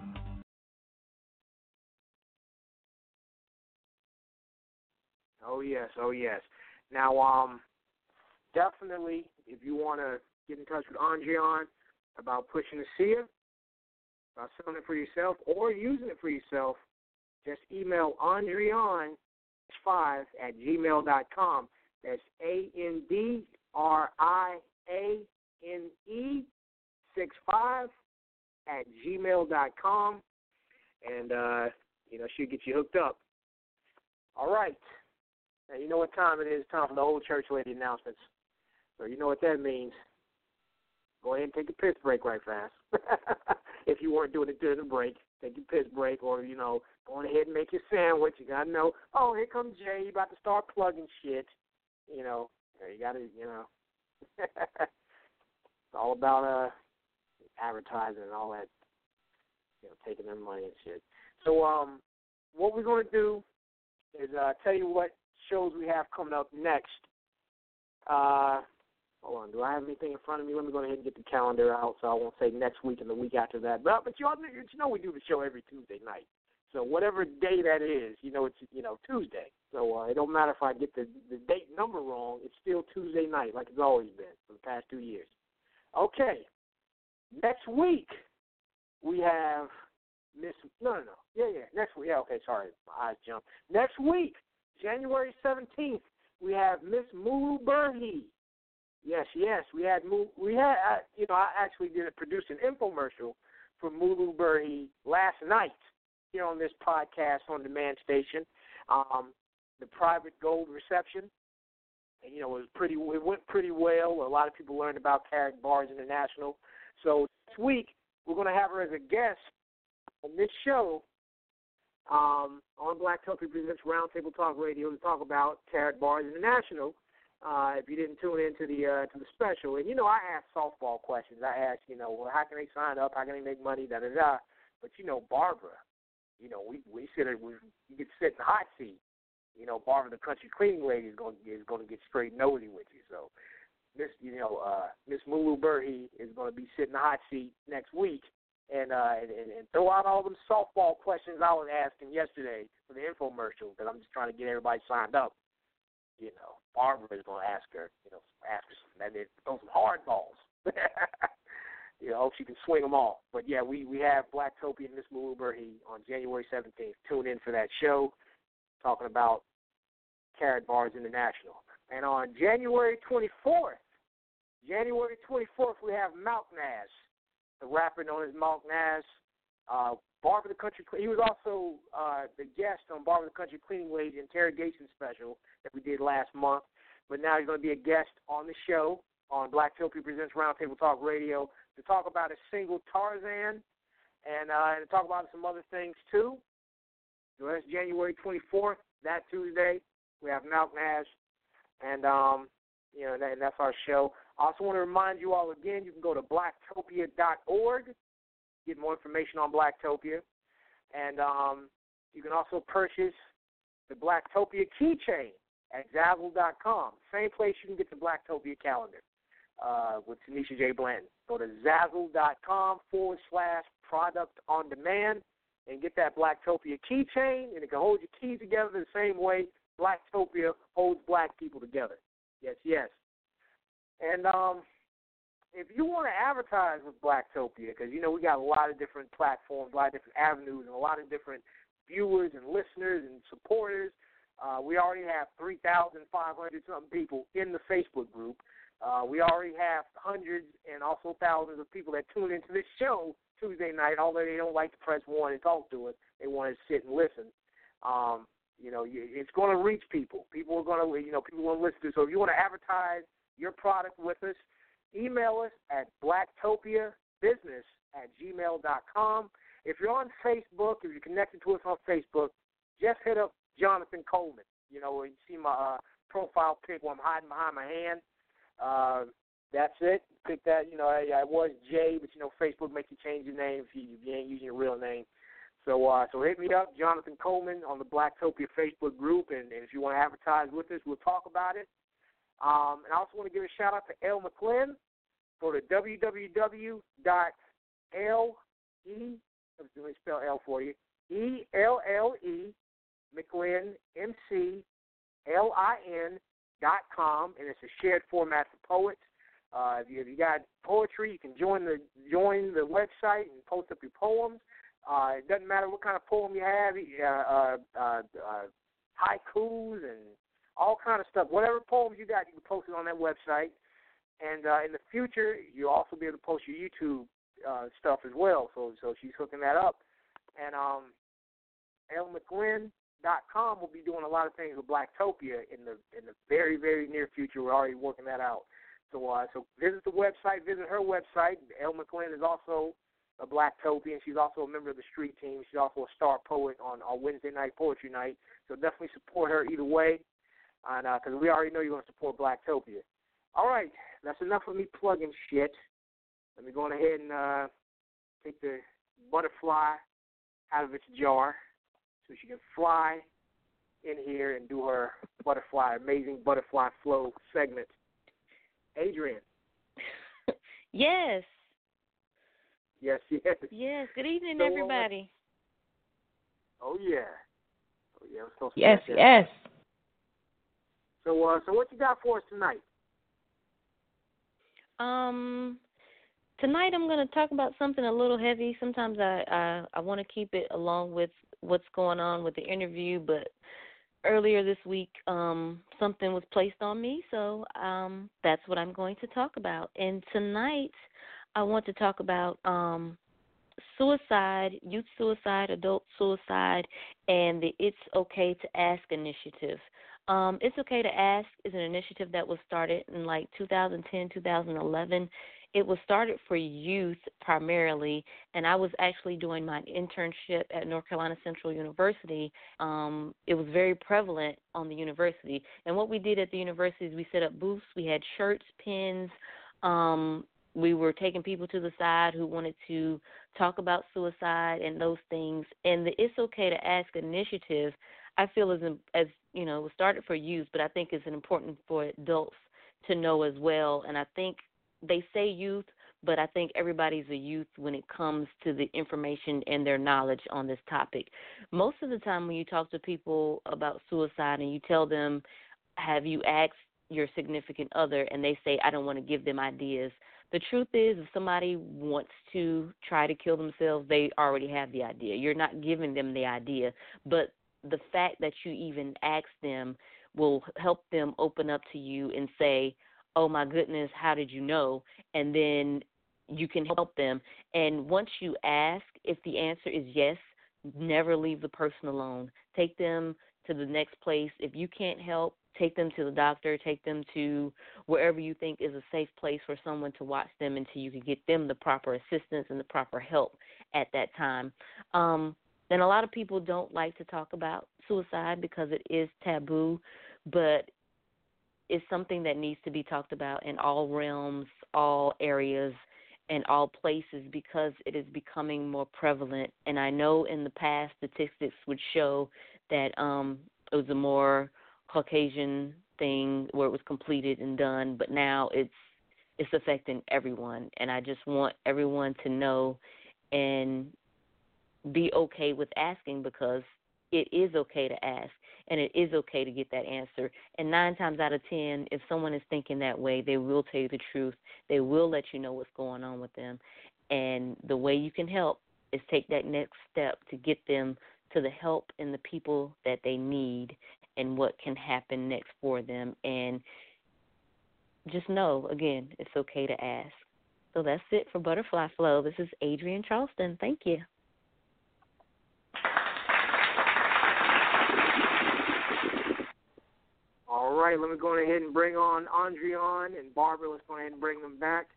Oh yes, oh yes. Now, um, definitely, if you want to get in touch with Andriane about pushing ASEA, about selling it for yourself or using it for yourself, just email Andreon5 at gmail.com. That's A N D R I A N E 6 5 at gmail.com. And, uh, you know, she'll get you hooked up. All right. Now, you know what time it is. Time for the old church lady announcements. So you know what that means. Go ahead and take a piss break right fast. if you weren't doing it during the break, take your piss break, or you know, go ahead and make your sandwich. You gotta know. Oh, here comes Jay. You about to start plugging shit. You know, you gotta, you know. it's all about uh advertising and all that. You know, taking their money and shit. So, um, what we're gonna do is uh tell you what shows we have coming up next. Uh, hold on, do I have anything in front of me? Let me go ahead and get the calendar out so I won't say next week and the week after that. But but you all you know we do the show every Tuesday night. So whatever day that is, you know it's you know Tuesday. So uh, it don't matter if I get the the date number wrong. It's still Tuesday night, like it's always been for the past two years. Okay, next week we have Miss. No, no, no. Yeah, yeah. Next week. Yeah. Okay. Sorry, my eyes jumped. Next week January 17th, we have Miss Mulu Burhi. Yes, yes, we had Moo, we had you know I actually did a produced an infomercial for Mulu Burhi last night here on this podcast on demand station. Um, the private gold reception, and, you know, it was pretty. It went pretty well. A lot of people learned about Karatbars International. So this week we're going to have her as a guest on this show um, on Blacktopia Presents Roundtable Talk Radio to talk about Karatbars International. Uh, if you didn't tune in to the uh, to the special, and you know I ask softball questions. I ask, you know, well, how can they sign up? How can they make money? Da da da. But you know, Barbara, you know, we we sit we you to sit in the hot seat. You know, Barbara, the country cleaning lady, is going is going to get straight nosy with you. So, Miss, you know, uh, Miss Mulu Burhi is going to be sitting in the hot seat next week and, uh, and and throw out all them softball questions I was asking yesterday for the infomercial because I'm just trying to get everybody signed up. You know, Barbara is going to ask her, you know, ask her some, and then throw some hard balls. you know, hope she can swing them all. But yeah, we we have Blacktopia and Miss Mulu Burhi on January 17th. Tune in for that show, talking about Karatbars International. And on January 24th, January 24th, we have Mountain Ass the rapper known as Mark Nash, uh, Barbara the Country. He was also uh, the guest on Barbara the Country Cleaning Lady interrogation special that we did last month. But now he's going to be a guest on the show on Blacktopia Presents Roundtable Talk Radio to talk about his single Tarzan and uh, and to talk about some other things too. So that's January 24th, that Tuesday. We have Malcolm Nash, and um, you know, that, and that's our show. I also want to remind you all again, you can go to blacktopia.org, get more information on Blacktopia. And um, you can also purchase the Blacktopia keychain at Zazzle.com. Same place you can get the Blacktopia calendar uh, with Tanisha J. Blanton. Go to Zazzle.com forward slash product on demand and get that Blacktopia keychain, and it can hold your keys together the same way Blacktopia holds black people together. Yes, yes. And um, if you want to advertise with Blacktopia, because you know we got a lot of different platforms, a lot of different avenues, and a lot of different viewers and listeners and supporters. Uh, we already have 3,500 something people in the Facebook group. Uh, we already have hundreds and also thousands of people that tune into this show Tuesday night, although they don't like to press one and talk to us. They want to sit and listen. Um, you know, it's going to reach people. People are going to, you know, people want to listen to. So if you want to advertise your product with us, email us at blacktopiabusiness at gmail.com. If you're on Facebook, if you're connected to us on Facebook, just hit up Jonathan Coleman. You know, you see my uh, profile pic where I'm hiding behind my hand. Uh, that's it. Pick that. You know, I, I was Jay, but you know, Facebook makes you change your name if you, if you ain't using your real name. So, uh, so hit me up, Jonathan Coleman, on the Blacktopia Facebook group, and, and if you want to advertise with us, we'll talk about it. Um, and I also want to give a shout out to Elle McLin. Go to www.le, let me spell L for you, E-L-L-E, McLin, M-C-L-I-N dot com, and it's a shared format for poets. Uh, if, you, if you got poetry, you can join the join the website and post up your poems. Uh, it doesn't matter what kind of poem you have, uh, uh, uh, uh, haikus and all kind of stuff. Whatever poems you got, you can post it on that website. And uh, in the future, you'll also be able to post your YouTube uh, stuff as well. So, so she's hooking that up. And um, ElleMcLin.com will be doing a lot of things with Blacktopia in the in the very very near future. We're already working that out. So, so visit the website, visit her website. Elle McLin is also a Blacktopian. She's also a member of the street team. She's also a star poet on our Wednesday night poetry night. So definitely support her either way, and because uh, we already know you're going to support Blacktopia. All right, that's enough of me plugging shit. Let me go on ahead and uh, take the butterfly out of its jar so she can fly in here and do her butterfly, amazing butterfly flow segment. Adrienne. yes. Yes, yes. Yes. Good evening, So, uh, everybody. Oh yeah. Oh yeah. To Yes, get yes. So, uh, so what you got for us tonight? Um, tonight I'm going to talk about something a little heavy. Sometimes I I, I want to keep it along with what's going on with the interview, but earlier this week um something was placed on me, so um that's what I'm going to talk about. And tonight I want to talk about um suicide, youth suicide, adult suicide, and the It's Okay to Ask initiative. Um, it's Okay to Ask is an initiative that was started in like 2010, 2011. It was started for youth primarily, and I was actually doing my internship at North Carolina Central University. Um, it was very prevalent on the university. And what we did at the university is we set up booths. We had shirts, pins. Um, we were taking people to the side who wanted to talk about suicide and those things. And the It's Okay to Ask initiative, I feel is as you know, was started for youth, but I think it's important for adults to know as well. And I think they say youth, but I think everybody's a youth when it comes to the information and their knowledge on this topic. Most of the time, when you talk to people about suicide and you tell them, Have you asked your significant other? and they say, I don't want to give them ideas. The truth is, if somebody wants to try to kill themselves, they already have the idea. You're not giving them the idea, but the fact that you even ask them will help them open up to you and say, "Oh my goodness, how did you know?" and then you can help them. And once you ask, if the answer is yes, never leave the person alone. Take them to the next place. If you can't help, take them to the doctor, take them to wherever you think is a safe place for someone to watch them until you can get them the proper assistance and the proper help at that time. Um, then a lot of people don't like to talk about suicide because it is taboo, but it's something that needs to be talked about in all realms, all areas, and all places because it is becoming more prevalent. And I know in the past statistics would show that um, it was a more Caucasian thing where it was completed and done, but now it's it's affecting everyone, and I just want everyone to know and be okay with asking because it is okay to ask and it is okay to get that answer. And nine times out of ten, if someone is thinking that way, they will tell you the truth. They will let you know what's going on with them. And the way you can help is take that next step to get them to the help and the people that they need and what can happen next for them. And just know, again, it's okay to ask. So that's it for Butterfly Flow. This is Adrienne Charleston. Thank you. Right, let me go ahead and bring on Andriane and Barbara. Let's go ahead and bring them back.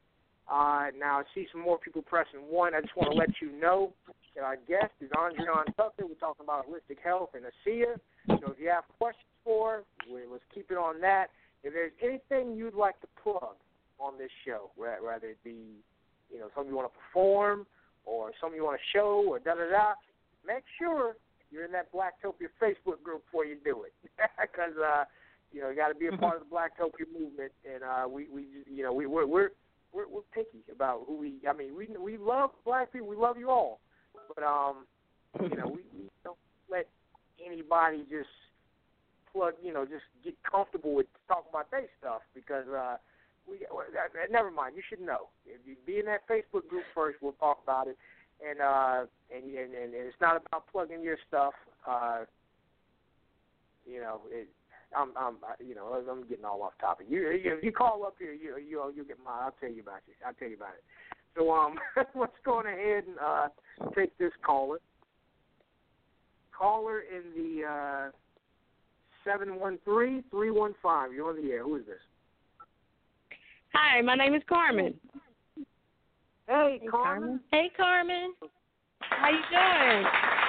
Uh, now, I see some more people pressing one. I just want to let you know that our guest is Andriane Tucker. We're talking about holistic health and ASEA. So if you have questions for, we, let's keep it on that. If there's anything you'd like to plug on this show, whether it be, you know, something you want to perform or something you want to show or da da da, make sure you're in that Blacktopia Facebook group before you do it, because uh, you know you got to be a part of the Blacktopia movement, and uh, we we you know we we're we're we're, we're picky about who we. I mean, we we love black people. We love you all, but um, you know, we, we don't let anybody just plug. You know, just get comfortable with talking about their stuff because uh, we. That, that, never mind. You should know. If you be in that Facebook group first, we'll talk about it. And uh, and and and it's not about plugging your stuff. Uh, you know, it, I'm, I'm, you know, I'm getting all off topic. You, you, you call up here, you, you, you get my. I'll tell you about it. I'll tell you about it. So, um, let's go on ahead and uh, take this caller. Caller in the uh, seven one three three one five. You're on the air. Who is this? Hi, my name is Carmen. Hey, hey Carmen. Carmen. Hey, Carmen. How you doing?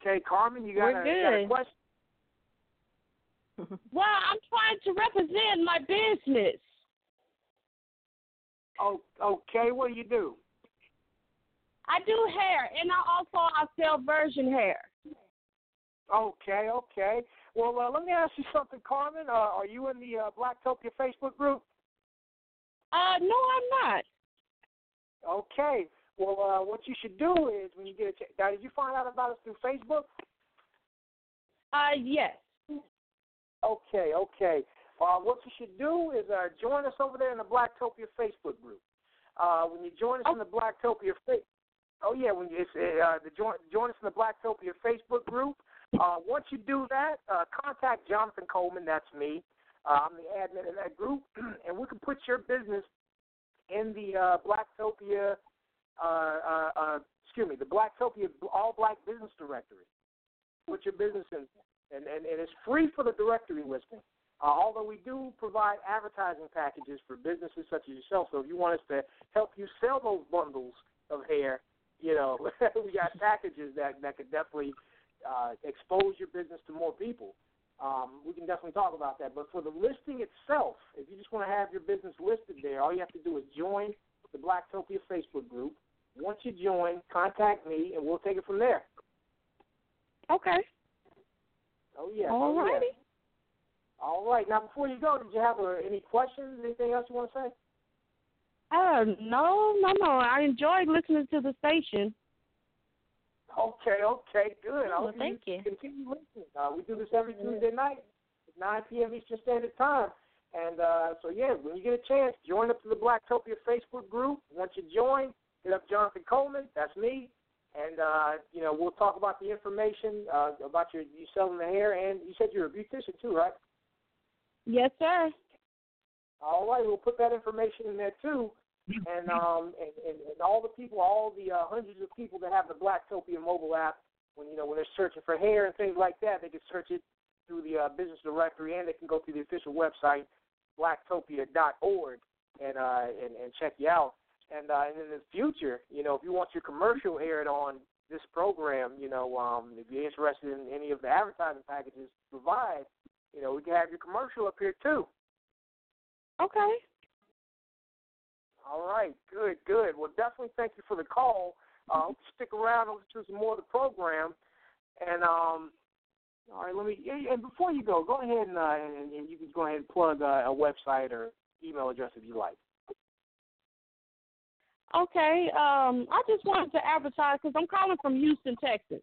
Okay, Carmen, you got, We're a, you got a question? Well, I'm trying to represent my business. Oh, okay. What do you do? I do hair, and I also I sell virgin hair. Okay, okay. Well, uh, let me ask you something, Carmen. Uh, are you in the uh, Blacktopia Facebook group? Uh, no, I'm not. Okay. Well, uh, what you should do is when you get a chance. Now, did you find out about us through Facebook? Uh, yes. Okay, okay. Uh, what you should do is uh, join us over there in the Blacktopia Facebook group. Uh, when you join us in the Blacktopia fa- oh yeah, when you, it's, uh, the join join us in the Blacktopia Facebook group. Uh, once you do that, uh, contact Jonathan Coleman. That's me. Uh, I'm the admin of that group, and we can put your business in the uh, Blacktopia. Uh, uh, uh, excuse me, the Blacktopia All Black Business Directory. Put your business in, and, and, and it's free for the directory listing. Uh, although we do provide advertising packages for businesses such as yourself, so if you want us to help you sell those bundles of hair, you know, we got packages that that could definitely uh, expose your business to more people. Um, we can definitely talk about that. But for the listing itself, if you just want to have your business listed there, all you have to do is join the Blacktopia Facebook group. Once you join, contact me, and we'll take it from there. Okay. Oh yeah. All oh, yeah. All right. Now, before you go, did you have uh, any questions? Anything else you want to say? Uh, no, no, no. I enjoyed listening to the station. Okay, okay, good. I Well, thank you. Continue listening. Uh, we do this every Tuesday night at 9 p.m. Eastern Standard Time. And uh, so, yeah, when you get a chance, join up to the Blacktopia Facebook group. Once you join, hit up Jonathan Coleman. That's me. And, uh, you know, we'll talk about the information uh, about your you selling the hair. And you said you're a beautician, too, right? Yes, sir. All right, we'll put that information in there too, and um and, and, and all the people, all the uh, hundreds of people that have the Blacktopia mobile app, when you know when they're searching for hair and things like that, they can search it through the uh, business directory, and they can go through the official website, blacktopia.org, and uh and, and check you out. And uh, and in the future, you know, if you want your commercial aired on this program, you know, um, if you're interested in any of the advertising packages provide, you know, we can have your commercial up here too. Okay. All right, good, good. Well, definitely thank you for the call. Uh, stick around and listen to some more of the program. And um, All right, let me. And before you go, go ahead and, uh, and, and you can go ahead and plug uh, a website or email address if you like. Okay. Um, I just wanted to advertise because I'm calling from Houston, Texas.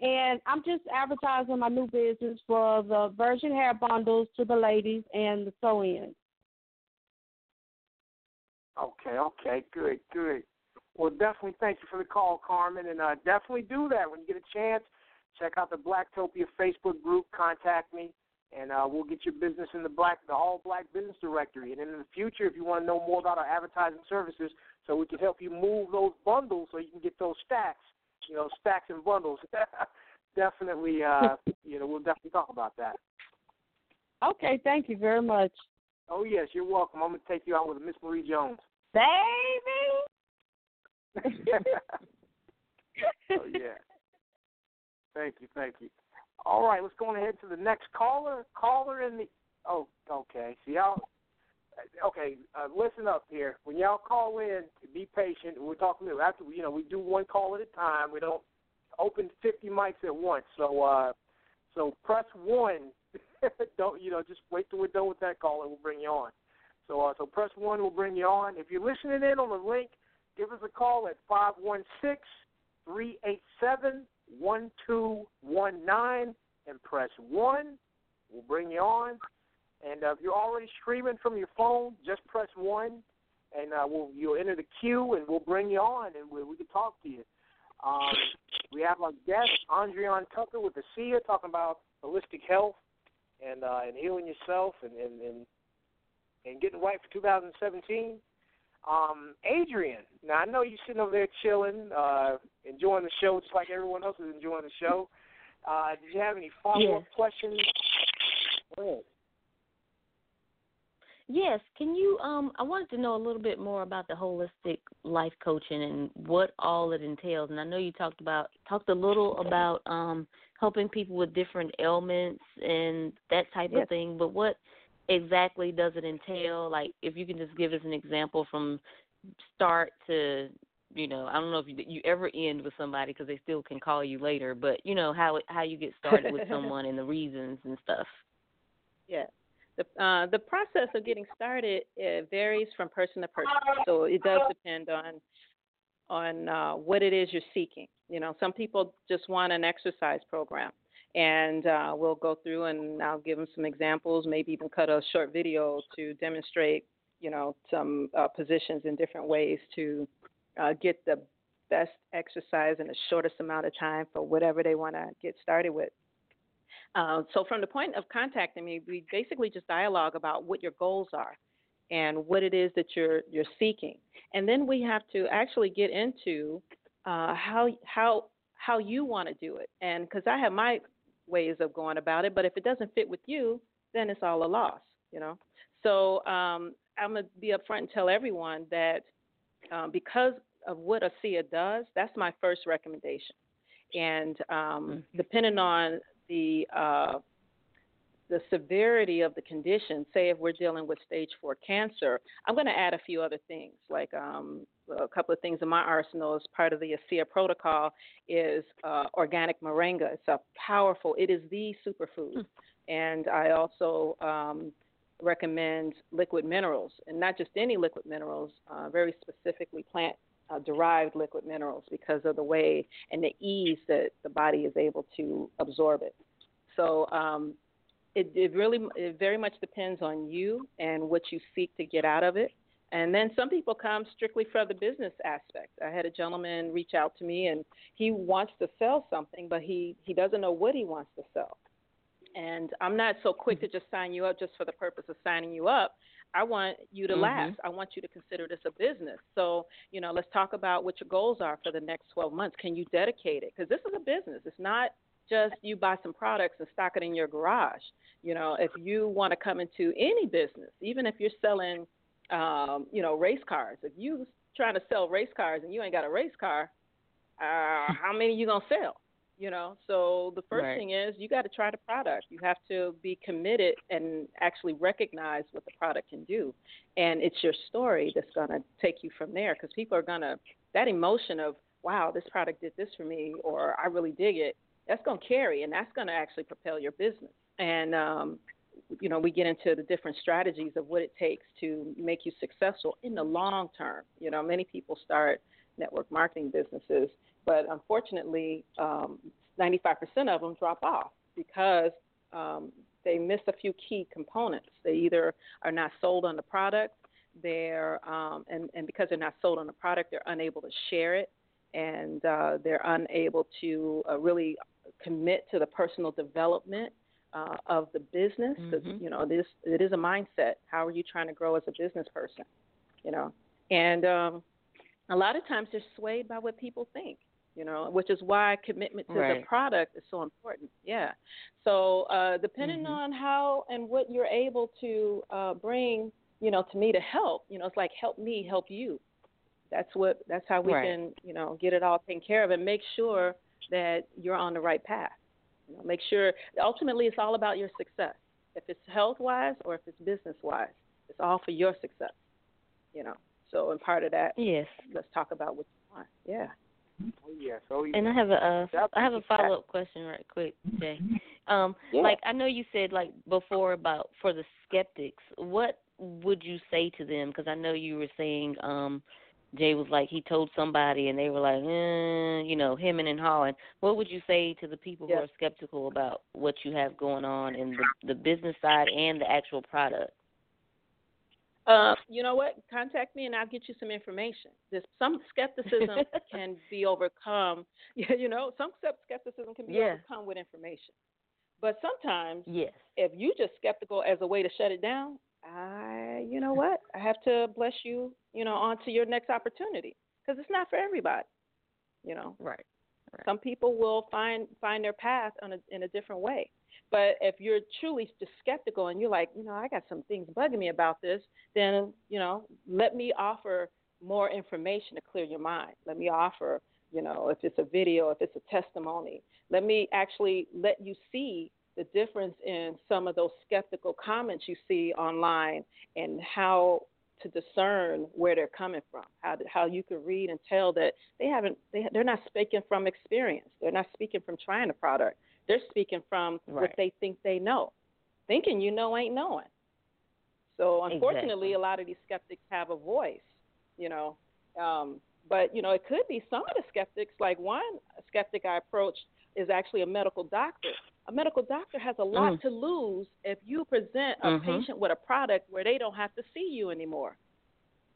And I'm just advertising my new business for the virgin hair bundles to the ladies and the sew ins. Okay, okay, good, good. Well, definitely thank you for the call, Carmen, and uh, definitely do that when you get a chance. Check out the Blacktopia Facebook group. Contact me, and uh, we'll get your business in the black, the All Black Business Directory. And in the future, if you want to know more about our advertising services, so we can help you move those bundles, so you can get those stacks, you know, stacks and bundles. definitely, uh, you know, we'll definitely talk about that. Okay, thank you very much. Oh yes, you're welcome. I'm gonna take you out with Miss Marie Jones. Baby. oh yeah. Thank you, thank you. All right, let's go ahead to the next caller. Caller in the oh, okay. See y'all. Okay, uh, listen up here. When y'all call in, be patient. We're talking to after you know we do one call at a time. We don't open 50 mics at once. So uh, so press one. don't you know? Just wait till we're done with that call, and we'll bring you on. So uh, so press one. We'll bring you on. If you're listening in on the link, give us a call at five one six three eight seven 1219 and press 1. We'll bring you on. And uh, if you're already streaming from your phone, just press 1 and uh, we'll, you'll enter the queue and we'll bring you on and we, we can talk to you. Um, we have our guest, Andriane Tucker with the ASEA, talking about holistic health and uh, and healing yourself and, and, and, and getting right for 2017. Um, Adrienne, now I know you're sitting over there chilling, uh, enjoying the show just like everyone else is enjoying the show. Uh, did you have any follow up yes. questions? Yes, can you um I wanted to know a little bit more about the holistic life coaching and what all it entails. And I know you talked about talked a little about um helping people with different ailments and that type Yes. of thing, but what exactly does it entail? Like if you can just give us an example from start to you know, I don't know if you, you ever end with somebody because they still can call you later, but you know how how you get started with someone and the reasons and stuff. Yeah. The uh, the process of getting started it varies from person to person. So it does depend on on uh, what it is you're seeking. You know, some people just want an exercise program, and uh, we'll go through and I'll give them some examples, maybe even cut a short video to demonstrate, you know, some uh, positions in different ways to uh, get the best exercise in the shortest amount of time for whatever they want to get started with. Uh, so from the point of contacting me, we basically just dialogue about what your goals are and what it is that you're you're seeking, and then we have to actually get into uh, how how how you want to do it. And because I have my ways of going about it, but if it doesn't fit with you, then it's all a loss, you know. So um, I'm gonna be upfront and tell everyone that um, because of what ASEA does, that's my first recommendation. And um, depending on the uh, the severity of the condition, say if we're dealing with stage four cancer, I'm going to add a few other things, like um, a couple of things in my arsenal as part of the ASEA protocol is uh, organic moringa. It's a powerful, it is the superfood. And I also um, recommend liquid minerals, and not just any liquid minerals, uh, very specifically plant uh, derived liquid minerals because of the way and the ease that the body is able to absorb it. So um, it, it really, it very much depends on you and what you seek to get out of it. And then some people come strictly for the business aspect. I had a gentleman reach out to me and he wants to sell something, but he, he doesn't know what he wants to sell. And I'm not so quick to just sign you up just for the purpose of signing you up. I want you to Mhm. last. I want you to consider this a business. So, you know, let's talk about what your goals are for the next 12 months. Can you dedicate it? Because this is a business. It's not just you buy some products and stock it in your garage. You know, if you want to come into any business, even if you're selling, um, you know, race cars, if you trying to sell race cars and you ain't got a race car, uh, how many you gonna sell? You know, so the first Right. thing is you got to try the product. You have to be committed and actually recognize what the product can do, and it's your story that's gonna take you from there. Because people are gonna that emotion of wow, this product did this for me, or I really dig it. That's going to carry and that's going to actually propel your business. And um, you know, we get into the different strategies of what it takes to make you successful in the long term. You know, many people start network marketing businesses, but unfortunately, um, 95% of them drop off because um, they miss a few key components. They either are not sold on the product, they're um, and and because they're not sold on the product, they're unable to share it, and uh, they're unable to uh, really commit to the personal development uh, of the business. Mm-hmm. You know, this it is a mindset. How are you trying to grow as a business person? You know, and um, a lot of times they're swayed by what people think. You know, which is why commitment to right. the product is so important. Yeah. So uh, depending Mm-hmm. on how and what you're able to uh, bring, you know, to me to help. You know, it's like help me, help you. That's what. That's how we Right. can, you know, get it all taken care of and make sure that you're on the right path. You know, make sure ultimately it's all about your success. If it's health wise or if it's business wise, it's all for your success. You know. So and part of that, Yes. let's talk about what you want. Yeah. Oh yes, oh yes. And I have a uh, I have a follow up question right quick, Jay. Um, Yeah. like I know you said like before about for the skeptics, what would you say to them? Because I know you were saying um, Jay was like he told somebody and they were like, eh, you know, hemming and hawing. What would you say to the people who are skeptical about what you have going on in the, the business side and the actual product? Uh, you know what? Contact me and I'll get you some information. There's some skepticism can be overcome. You know, some skepticism can be Yeah. overcome with information. But sometimes, Yes. if you just skeptical as a way to shut it down, I, you know what? I have to bless you, you know, on to your next opportunity because it's not for everybody. You know, Right. some people will find find their path on a, in a different way. But if you're truly just skeptical and you're like, you know, I got some things bugging me about this, then you know, let me offer more information to clear your mind. Let me offer, you know, if it's a video, if it's a testimony, let me actually let you see the difference in some of those skeptical comments you see online and how to discern where they're coming from. How how you can read and tell that they haven't they they're not speaking from experience. They're not speaking from trying the product. They're speaking from what they think they know. Thinking you know ain't knowing. So unfortunately, Exactly. a lot of these skeptics have a voice, you know. Um, but you know, it could be some of the skeptics. Like one skeptic I approached is actually a medical doctor. A medical doctor has a lot Mm. to lose if you present a Mhm. patient with a product where they don't have to see you anymore.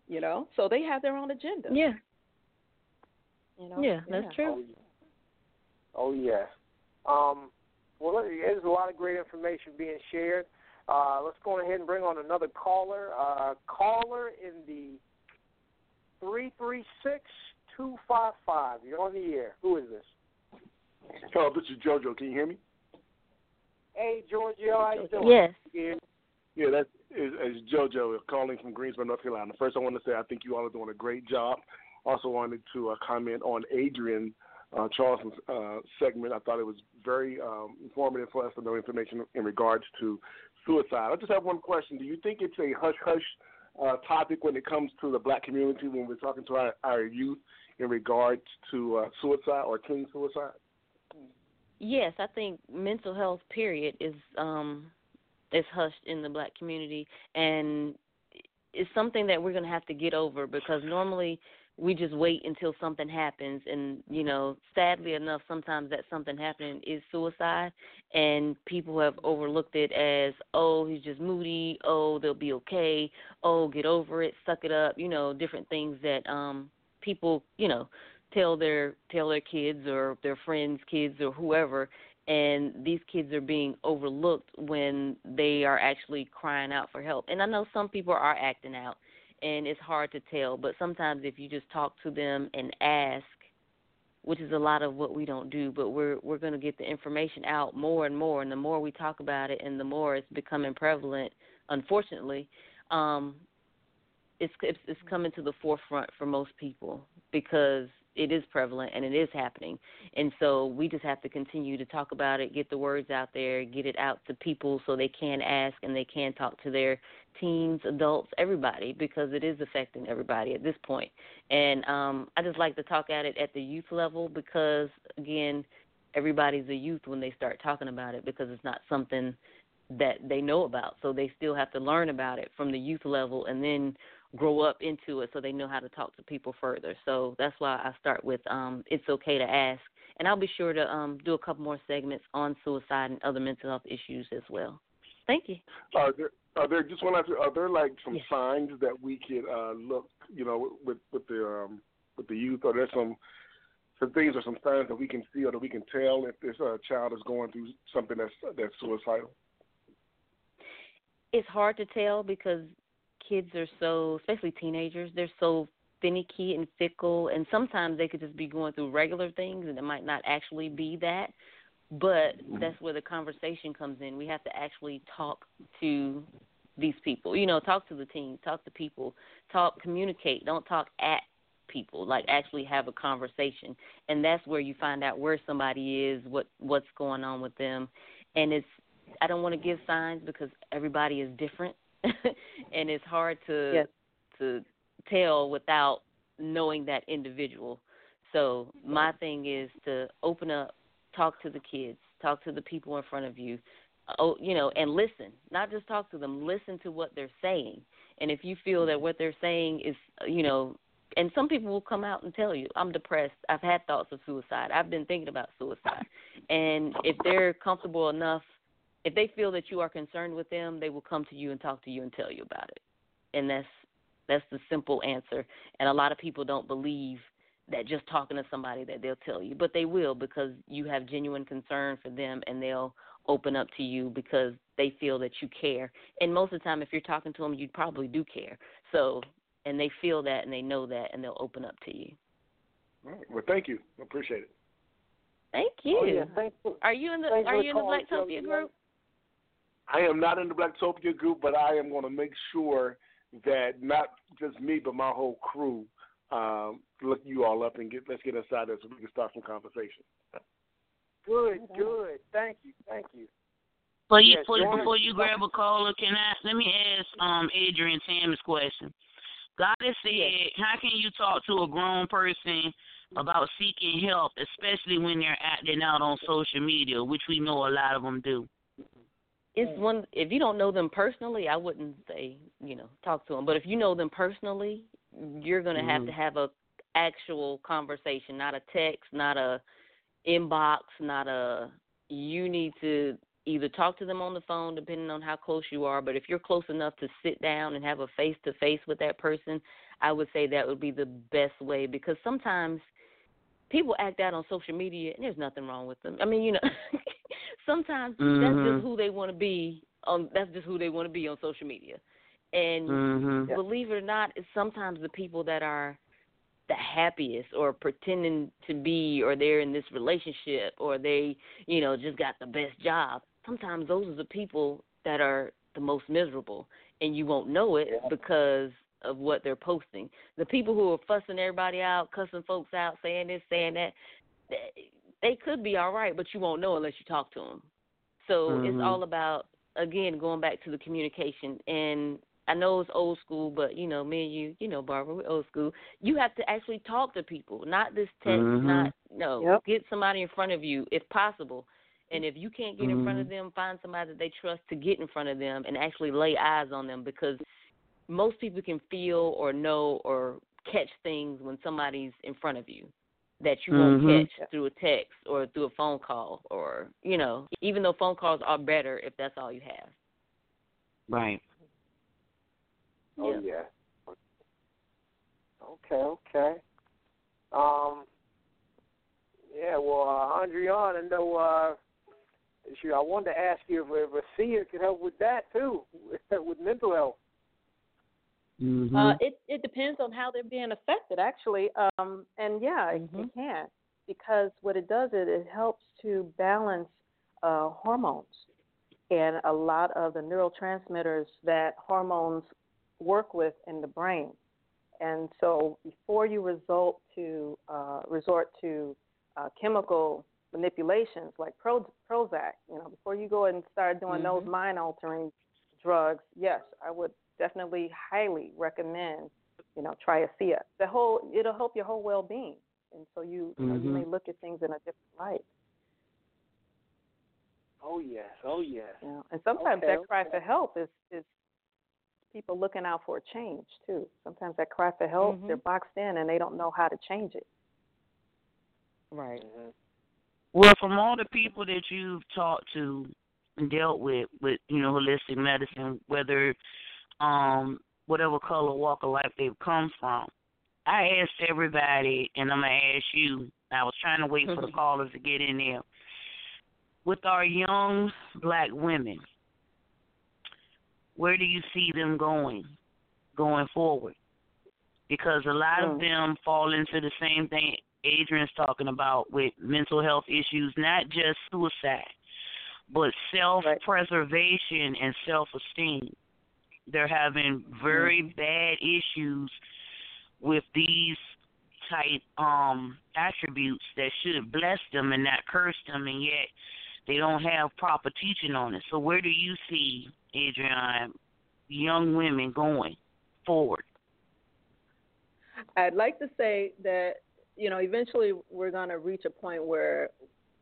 You know, so they have their own agenda. Yeah. You know. Yeah, that's true. Oh yeah. Um, well, there's a lot of great information being shared. Uh, let's go ahead and bring on another caller. Uh, caller in the three three six two five five. You're on the air. Who is this? Hello, this is JoJo. Can you hear me? Hey, JoJo, how you doing? Yes. Yeah. Yeah, that is, is JoJo calling from Greensboro, North Carolina. First, I want to say I think you all are doing a great job. Also, wanted to uh, comment on Adrienne uh, Charleston's uh, segment. I thought it was very um, informative for us to know information in regards to suicide. I just have one question. Do you think it's a hush hush uh, topic when it comes to the black community when we're talking to our, our youth in regards to uh, suicide or teen suicide? Yes, I think mental health period is um is hushed in the black community and it's something that we're going to have to get over because normally we just wait until something happens and you know sadly enough sometimes that something happening is suicide and people have overlooked it as oh he's just moody. Oh they'll be okay. Oh get over it. Suck it up. You know different things that um people you know tell their tell their kids or their friends kids or whoever and these kids are being overlooked when they are actually crying out for help. And i know some people are acting out and it's hard to tell but sometimes if you just talk to them and ask which is a lot of what we don't do but we're we're going to get the information out more and more and the more we talk about it and the more it's becoming prevalent unfortunately um it's it's, it's coming to the forefront for most people because it is prevalent and it is happening. And so we just have to continue to talk about it, get the words out there, get it out to people so they can ask and they can talk to their teens, adults, everybody because it is affecting everybody at this point. And um I just like to talk at it at the youth level because again, everybody's a youth when they start talking about it because it's not something that they know about. So they still have to learn about it from the youth level and then grow up into it so they know how to talk to people further. So that's why I start with um it's okay to ask. And I'll be sure to um do a couple more segments on suicide and other mental health issues as well. Thank you. Are there are there just one last are there like some signs that we could uh look you know with with the um with the youth are there some some things or some signs that we can see or that we can tell if this uh, child is going through something that's that's suicidal? It's hard to tell because kids are so, especially teenagers, they're so finicky and fickle, and sometimes they could just be going through regular things, and it might not actually be that. But mm-hmm. that's where the conversation comes in. We have to actually talk to these people. You know, talk to the team, talk to people, talk, communicate. Don't talk at people. Like actually have a conversation, and that's where you find out where somebody is, what what's going on with them, and it's. I don't want to give signs because everybody is different, and it's hard to Yes. to tell without knowing that individual. So my thing is to open up, talk to the kids, talk to the people in front of you, uh, oh, you know, and listen. Not just talk to them, listen to what they're saying. And if you feel that mm-hmm. what they're saying is, uh, you know, and some people will come out and tell you, I'm depressed. I've had thoughts of suicide. I've been thinking about suicide. And if they're comfortable enough, if they feel that you are concerned with them, they will come to you and talk to you and tell you about it. And that's that's the simple answer. And a lot of people don't believe that just talking to somebody that they'll tell you, but they will because you have genuine concern for them and they'll open up to you because they feel that you care. And most of the time if you're talking to them, you probably do care. So, and they feel that and they know that and they'll open up to you. All right. Well, thank you. I appreciate it. Thank oh, you. Oh, yeah, thanks for, are you in the thanks are you in the Blacktopia group? I am not in the Blacktopia group, but I am going to make sure that not just me, but my whole crew um, look you all up and get let's get inside there so we can start some conversation. Good, good. Thank you, thank you. Before you, Yes, before, join- before you grab a caller, can I let me ask um Adrienne Tammy's question? God has said, how can you talk to a grown person about seeking help, especially when they're acting out on social media, which we know a lot of them do? It's one if you don't know them personally i wouldn't say you know talk to them but if you know them personally you're going to have to mm-hmm. have a actual conversation not a text not a inbox not a you need to either talk to them on the phone depending on how close you are. But if you're close enough to sit down and have a face to face with that person i would say that would be the best way. Because sometimes people act out on social media and there's nothing wrong with them. I mean you know sometimes that's Mhm. just who they want to be on that's just who they want to be on social media. And Mhm. believe it or not it's sometimes the people that are the happiest or pretending to be or they're in this relationship or they you know just got the best job sometimes those are the people that are the most miserable. And you won't know it because of what they're posting. The people who are fussing everybody out cussing folks out saying this saying that they- they could be all right but you won't know unless you talk to them so it's Mhm. all about again going back to the communication and I know it's old school, but you know, me and you, you know, Barbara, we're old school. You have to actually talk to people, not this text, Mhm. not no. Get somebody in front of you if possible. And if you can't get in front of Mhm. them, find somebody that they trust to get in front of them and actually lay eyes on them because most people can feel or know or catch things when somebody's in front of you that you won't Mhm. catch through a text or through a phone call or you know even though phone calls are better if that's all you have Right. Oh yeah. Okay, okay. Um. Yeah, well, uh, Andriana, I know. Uh, shoot, I wanted to ask you if, if ASEA could help with that too, with mental health. Mm-hmm. Uh, it it depends on how they're being affected, actually. Um, and yeah, it, it can because what it does is it helps to balance uh, hormones and a lot of the neurotransmitters that hormones work with in the brain. And so, before you resort to uh, resort to uh, chemical manipulations like Pro- Prozac, you know, before you go and start doing those Mhm. mind altering drugs, yes, I would definitely highly recommend, you know, try triacea. The whole it'll help your whole well being, and so you you, know, you may look at things in a different light. Oh yes, oh yes. Yeah. And sometimes Okay, that cry okay. for help is is people looking out for a change too. Sometimes that cry for help, Mm-hmm. they're boxed in and they don't know how to change it. Right. Mm-hmm. Well, from all the people that you've talked to and dealt with, with you know holistic medicine, whether um whatever color walk of life they've come from, I asked everybody, and I'm gonna ask you. I was trying to wait for the callers to get in there. With our young black women, where do you see them going, going forward? Because a lot of Mm. them fall into the same thing Adrienne's talking about with mental health issues, not just suicide, but self preservation and self esteem. They're having very bad issues with these type um attributes that should bless them and not curse them and yet they don't have proper teaching on it. So where do you see, Adrian, young women going forward? I'd like to say that you know eventually we're going to reach a point where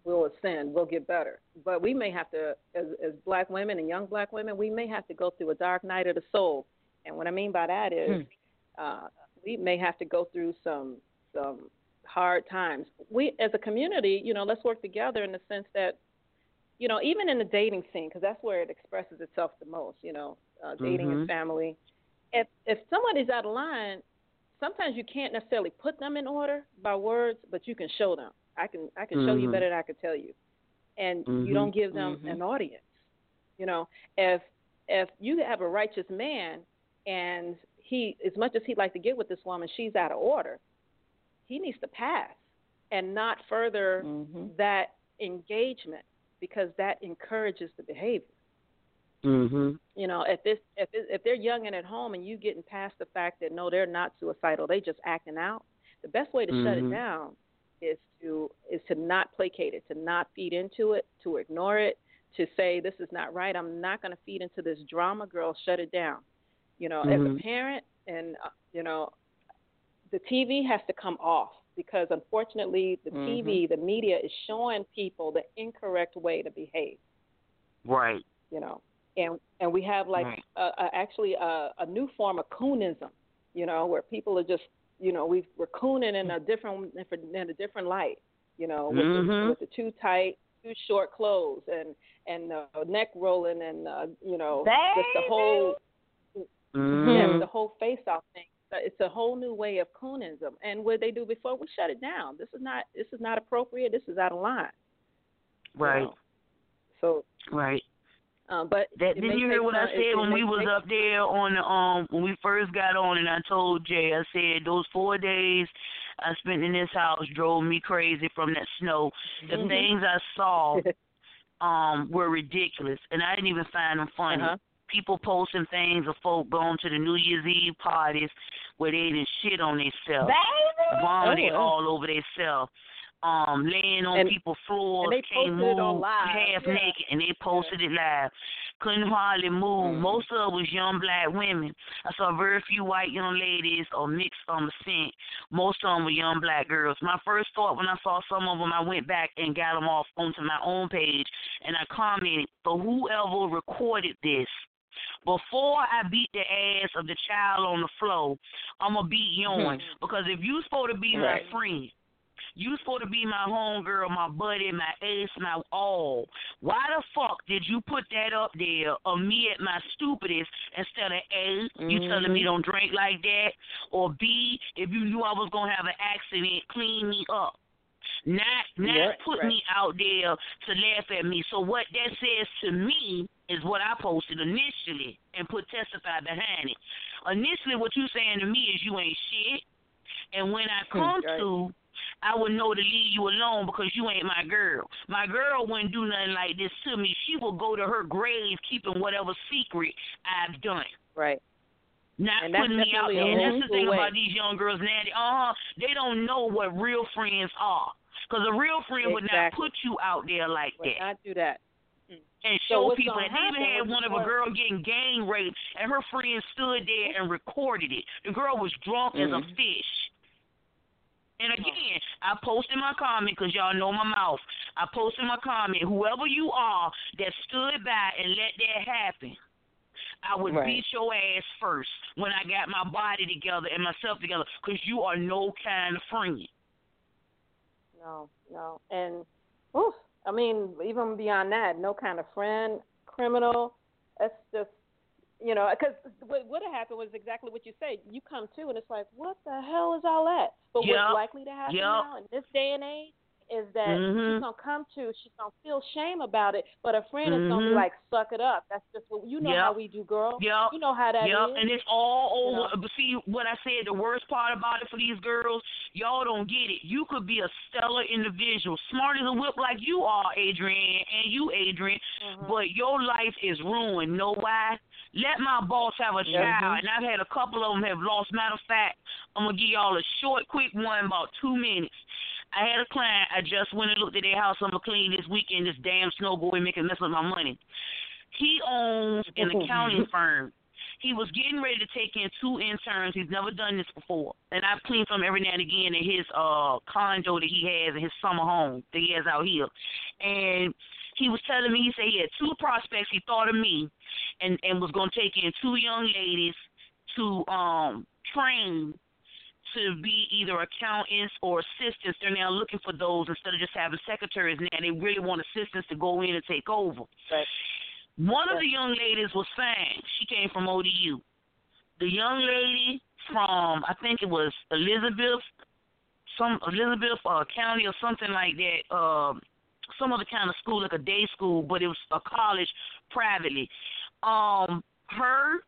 we'll ascend, we'll get better. But we may have to, as, as black women and young black women, we may have to go through a dark night of the soul. And what I mean by that is, uh, we may have to go through some some hard times. We, as a community, you know, let's work together in the sense that, you know, even in the dating scene, because that's where it expresses itself the most. You know, uh, dating Mhm. and family. If if somebody's out of line, sometimes you can't necessarily put them in order by words, but you can show them. I can I can show you Mhm. better than I can tell you, and Mhm. you don't give them Mhm. an audience. You know, if if you have a righteous man and he, as much as he'd like to get with this woman, she's out of order. He needs to pass and not further that engagement because that encourages the behavior. Mhm. You know, if this if it, if they're young and at home and you getting past the fact that no, they're not suicidal, they just acting out. The best way to shut it Mhm. down is to is to not placate it, to not feed into it, to ignore it, to say this is not right. I'm not going to feed into this drama, girl. Shut it down. You know, as Mhm. a parent, and uh, you know, the TV has to come off because unfortunately, the TV, the media is showing people the incorrect way to behave Right. you know and and we have like Right. uh, uh, actually a, a new form of coonism you know where people are just you know we we're cooning in a different in a different light you know with, the, Mhm. with the too tight too short clothes and and uh, neck rolling and uh, you know just the whole yeah Mhm. the whole face off thing it's a whole new way of coonism and what they do before we shut it down this is not this is not appropriate this is out of line Right. so Right. Um, but That did you hear what I time- said it when we was up there on the um when we first got on and I told Jay I said those four days I spent in this house drove me crazy from that snow. The Mhm. things I saw um were ridiculous and I didn't even find them funny. Uh-huh. People posting things of folk going to the New Year's Eve parties where they didn't shit on themselves, vomited Oh, all over themselves, um, laying on And- people's floors, and they can't posted move, half Yeah. naked, and they posted it live. Couldn't hardly move. Most of it was young black women. I saw very few white young ladies or mixed on the scent. Most of them were young black girls. My first thought when I saw some of them, I went back and got them off onto my own page, and I commented for whoever recorded this. Before I beat the ass of the child on the floor, I'm gonna beat yours. Because if you're supposed to be my friend, you supposed to be my homegirl, my buddy, my ace, my all. Why the fuck did you put that up there of me at my stupidest instead of A, you telling me Mhm. don't drink like that, or B, if you knew I was gonna have an accident, clean me up. Not not put right. me out there to laugh at me. So what that says to me is what I posted initially and put testify behind it. Initially what you saying to me is you ain't shit. And when I come Right. to I would know to leave you alone because you ain't my girl. My girl wouldn't do nothing like this to me. She will go to her grave keeping whatever secret I've done. Right. Not And putting me out there. And that's the thing way. about these young girls now. They, uh, they don't know what real friends are. Because a real friend would not put you out there like Would that not do that. and So show people. And they even had one of a girl getting gang raped, and her friend stood there and recorded it. The girl was drunk as a Mhm. fish. And again, I posted my comment because y'all know my mouth. I posted my comment. Whoever you are that stood by and let that happen, I would Right. beat your ass first when I got my body together and myself together because you are no kind of friend. No, no, and oof, I mean, even beyond that, no kind of friend, criminal. That's just, you know, because what would have happened was exactly what you say. You come to, and it's like, what the hell is all that? But Yup, what's likely to happen yup. now in this day and age is that Mhm. she's gonna come to, she's gonna feel shame about it, but a friend is gonna be Mhm. like, suck it up. That's just what you know Yep. how we do, girl. Yep. You know how that is. yep. and it's all You over. know? But see, what I said, the worst part about it for these girls, y'all don't get it. You could be a stellar individual, smart as a whip like you are, Adrian, and you, Adrian, Mm-hmm. but your life is ruined. Know why? Let my boss have a Mhm. child, and I've had a couple of them have lost. Matter of fact, I'm gonna give y'all a short, quick one, about two minutes. I had a client. I just went and looked at their house. I'm gonna clean this weekend. This damn snow boy making mess with my money. He owns an accounting firm. He was getting ready to take in two interns. He's never done this before, and I've cleaned from every now and again in his uh condo that he has in his summer home that he has out here. And he was telling me he said he had two prospects. He thought of me, and and was going to take in two young ladies to um train to be either accountants or assistants. They're now looking for those instead of just having secretaries. Now they really want assistants to go in and take over. Right. One of the young ladies was fine. She came from ODU. The young lady from I think it was Elizabeth, some Elizabeth uh, County or something like that. Um, some other kind of school, like a day school, but it was a college privately. Um, her,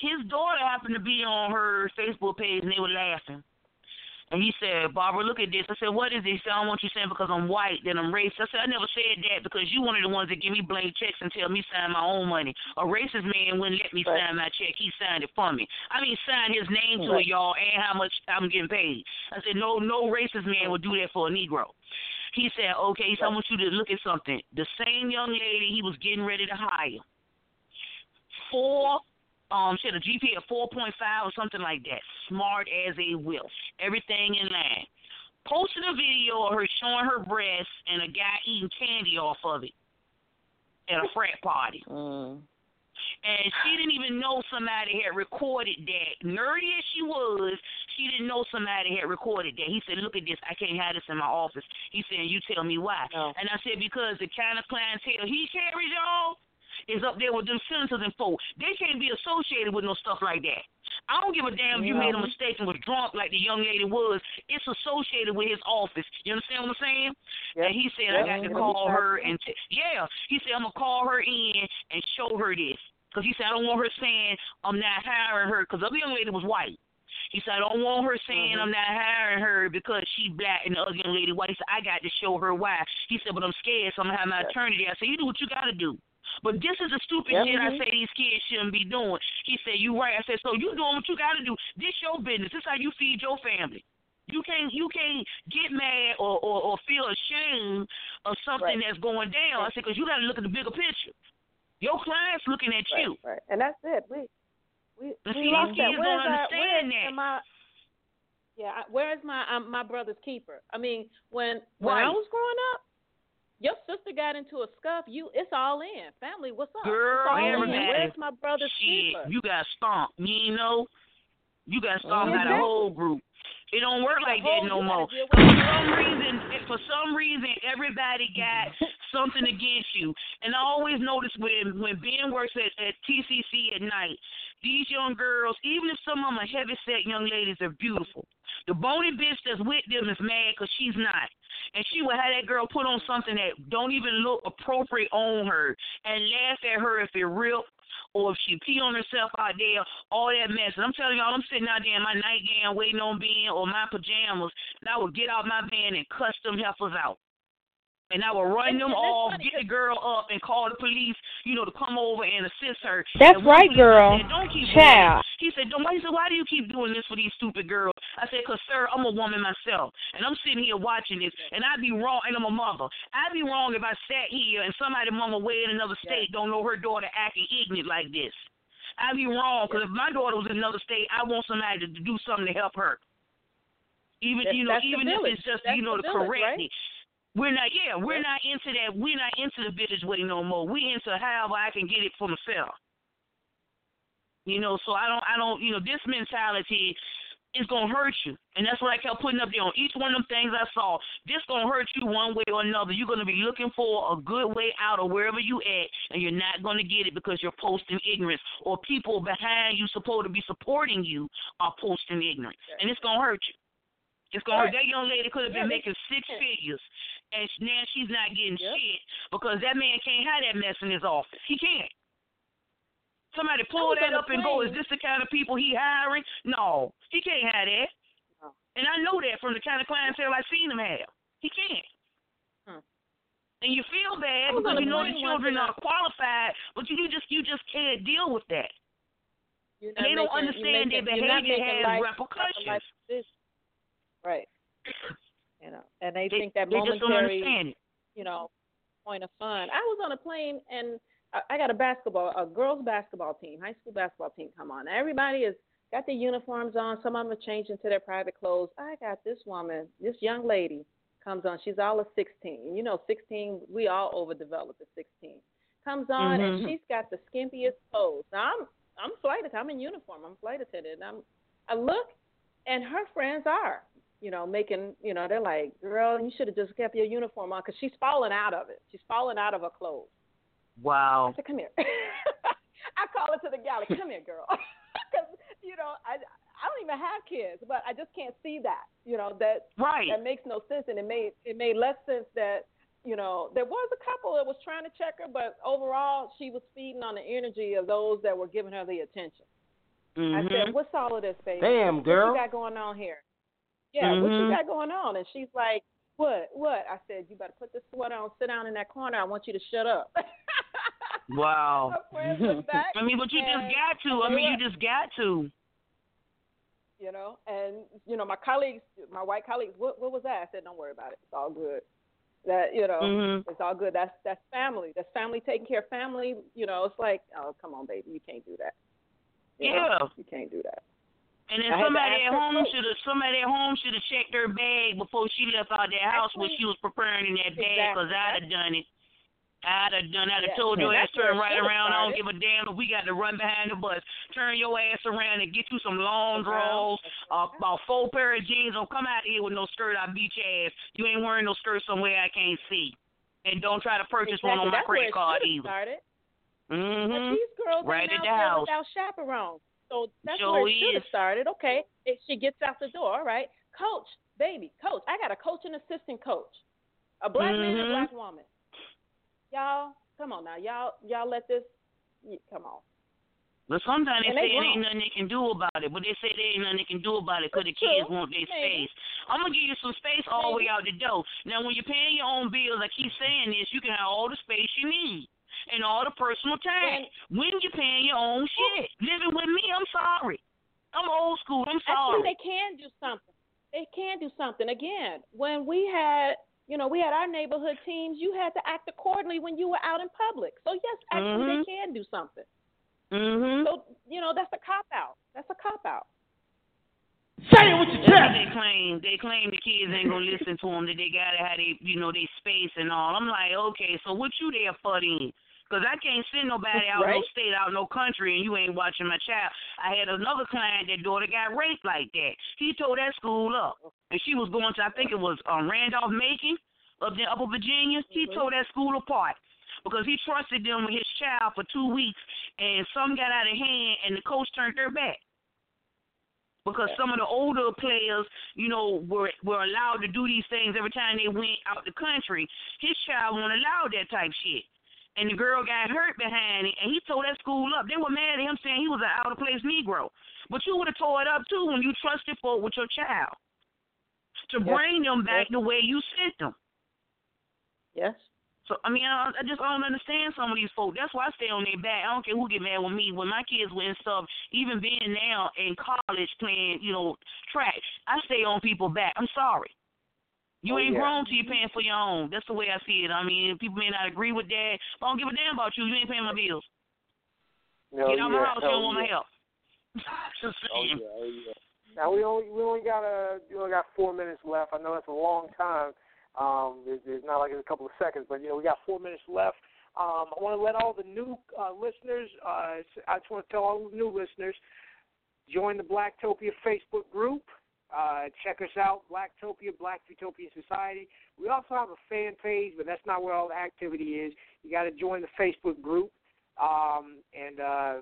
his daughter happened to be on her Facebook page, and they were laughing. And he said, Barbara, look at this. I said, what is this? He said, I don't want you saying because I'm white, that I'm racist. I said, I never said that because you one of the ones that give me blank checks and tell me sign my own money. A racist man wouldn't let me sign my check. He signed it for me. I mean, sign his name to it, y'all, and how much I'm getting paid. I said, no, no racist man would do that for a Negro. He said, okay, so I want you to look at something. The same young lady he was getting ready to hire, four, um, she had a GPA of 4.5 or something like that. Smart as a whip. Everything in line. Posted a video of her showing her breasts and a guy eating candy off of it at a frat party. And she didn't even know somebody had recorded that. Nerdy as she was, she didn't know somebody had recorded that. He said, Look at this, I can't have this in my office. He said, You tell me why. And I said, Because the kind of clientele he carries, y'all, is up there with them senators and folk. They can't be associated with no stuff like that. I don't give a damn if you made a mistake and was drunk like the young lady was. It's associated with his office. You understand what I'm saying? And he said, I got to call her and t- yeah. He said, I'm gonna call her in and show her this because he said I don't want her saying I'm not hiring her because the other young lady was white. He said I don't want her saying Mm-hmm. I'm not hiring her because she black and the other young lady white. He said I got to show her why. He said, but I'm scared, so I'm gonna have my attorney there. I said, you do what you gotta do. But this is the stupid Yep. shit I Mhm. say these kids shouldn't be doing. He said, You right. I said, So you doing what you gotta do. This your business. This how you feed your family. You can't you can't get mad or, or, or feel ashamed of something Right. that's going down. I said, because you got to look at the bigger picture. Your client's looking at you. Right. And that's it. We we we see, lost that. Where's don't our, understand where's that. my yeah, where's my um, my brother's keeper? I mean, when when I was growing up, your sister got into a scuff. You, it's all in. Family, what's up? Girl, it's all in. everybody. Where's my brother's Shit, keeper? you got stomped. You know. You got stomped by the whole group. It don't work like that no more. For some reason, for some reason, everybody got something against you. And I always notice when when Ben works at, at TCC at night, these young girls, even if some of them are heavy set young ladies, are beautiful. The bony bitch that's with them is mad because she's not. And she will have that girl put on something that don't even look appropriate on her and laugh at her if it real or if she pee on herself out there, all that mess. And I'm telling y'all, I'm sitting out there in my nightgown waiting on Ben or my pajamas, and I would get out my van and cuss them heifers out. And I would run them off, get the girl up, and call the police, you know, to come over and assist her. That's And right, girl. Said, Don't keep Child. doing. He said, Don't. He said, Why do you keep doing this for these stupid girls? I said, Cause sir, I'm a woman myself, and I'm sitting here watching this, and I'd be wrong, and I'm a mother. I'd be wrong if I sat here and somebody mama way in another state don't know her daughter acting ignorant like this. I'd be wrong because if my daughter was in another state, I want somebody to do something to help her. Even That- you know, even if it's just That's you know the correct. right? We're not, yeah, we're not into that. We're not into the village way no more. We into however I can get it for myself. You know, so I don't, I don't, you know, this mentality is gonna hurt you, and that's what I kept putting up there on each one of them things I saw. This gonna hurt you one way or another. You're gonna be looking for a good way out of wherever you at, and you're not gonna get it because you're posting ignorance, or people behind you supposed to be supporting you are posting ignorance, and it's gonna hurt you. It's gonna hurt. That young lady could have been Yeah, making six figures, and now she's not getting shit because that man can't have that mess in his office. He can't. Somebody pull that up and go. Is this the kind of people he hiring? No, he can't have that. And I know that from the kind of clientele I've seen him have. He can't. Hmm. And you feel bad I was on because you know the children are qualified, but you, just you just can't deal with that. And they not don't understand their making- behavior making has life- repercussions. Right. You know, and they, They- think that they just don't momentary, you know, point of fun. I was on a plane and I, I got a basketball, a girls basketball team, high school basketball team come on. Everybody is got their uniforms on. Some of them are changing to their private clothes. I got this woman, this young lady comes on. She's all of 16. You know, 16, we all overdeveloped at 16. Comes on and Mhm. she's got the skimpiest clothes. Now I'm I'm flight attendant. I'm in uniform. I'm flight attendant. I'm I look and her friends are, you know, making, you know, they're like, girl, you should have just kept your uniform on because she's falling out of it. She's falling out of her clothes. Wow. I said, come here. I call her to the galley. Come here, girl. Because you know, I I don't even have kids, but I just can't see that. You know that Right. that makes no sense, and it made it made less sense that you know there was a couple that was trying to check her, but overall she was feeding on the energy of those that were giving her the attention. I Mhm. said, "What's all of this, baby? Damn, girl. what you got going on here? Yeah, what you Mhm. got going on?" And she's like, "What? What?" I said, "You better put this sweater on, sit down in that corner. I want you to shut up." Wow. Her friends was back, I mean, but you just got to. I mean, you just got to. you know. And you know, my colleagues, my white colleagues, what what was that? I said, don't worry about it. It's all good. That you know, Mhm. it's all good. That's that's family. That's family taking care of family. You know, it's like, oh, come on, baby, you can't do that. You know, Yeah. you can't do that. And then I had to somebody at home should have somebody at home should have checked her bag before she left out that house when she was preparing in that bag because Exactly. I'd have done it. I'd have done. It I'd have Yeah, told your ass turn right around. I don't give a damn if we got to run behind the bus. Turn your ass around and get you some long draws, uh, about four pair of jeans. Don't come out here with no skirt. I beat your ass. You ain't wearing no skirt somewhere I can't see. And don't try to purchase Exactly. one on my That's credit it card either. started. But Mhm. these girls Right are at the house. without chaperones. So that's Sure where it should have started. Okay, if she gets out the door, right? Coach, baby, coach. I got a coach and assistant coach, a black man and a black mm-hmm. woman. Y'all, come on now, y'all, y'all let this. Come on. But sometimes they And say they it ain't nothing they can do about it. But they say there ain't nothing they can do about it because the kids want their space. I'm gonna give you some space all the way out the door. Now, when you're paying your own bills, I keep saying this, you can have all the space you need and all the personal time. When you're paying your own shit, living with me, I'm sorry. I'm old school. I'm sorry. Actually, they can do something. They can do something. Again, when we had, you know, we had our neighborhood teams, you had to act accordingly when you were out in public. So yes, actually, Mhm. they can do something. Mhm. So you know, that's a cop out. That's a cop out. Say it with your That's what chest. they claim. They claim the kids ain't gonna listen to them. That they gotta have they, you know, they space and all. I'm like, okay, so what you there for then? Because I can't send nobody out no state, out no country, and you ain't watching my child. I had another client that daughter got raped like that. He tore that school up, and she was going to, I think it was um, Randolph Macon up in Upper Virginia. He tore that school apart because he trusted them with his child for two weeks, and some got out of hand, and the coach turned their back because some of the older players, you know, were were allowed to do these things every time they went out the country. His child wasn't allowed that type shit. And the girl got hurt behind it, and he tore that school up. They were mad at him saying he was an out of place Negro. But you would have tore it up too when you trusted folk with your child to Yes. bring them back Yes. the way you sent them. Yes. So I mean, I, I just I don't understand some of these folks. That's why I stay on their back. I don't care who get mad with me. When my kids were in stuff, even being now in college playing, you know, track, I stay on people's back. I'm sorry. You Oh, ain't yeah. grown till you're paying for your own. That's the way I see it. I mean, people may not agree with that, but I don't give a damn about you. You ain't paying my bills. Hell Get out my yeah, house. You don't hell want my help. just Oh saying. yeah, oh yeah. Now we only we only got a we only got four minutes left. I know that's a long time. Um, it's, it's not like it's a couple of seconds, but you know we got four minutes left. Um, I want to let all the new uh, listeners. Uh, I just want to tell all the new listeners join the Blacktopia Facebook group. Uh, check us out, Blacktopia, Black Utopia Society. We also have a fan page, but that's not where all the activity is. You got to join the Facebook group. Um, and uh,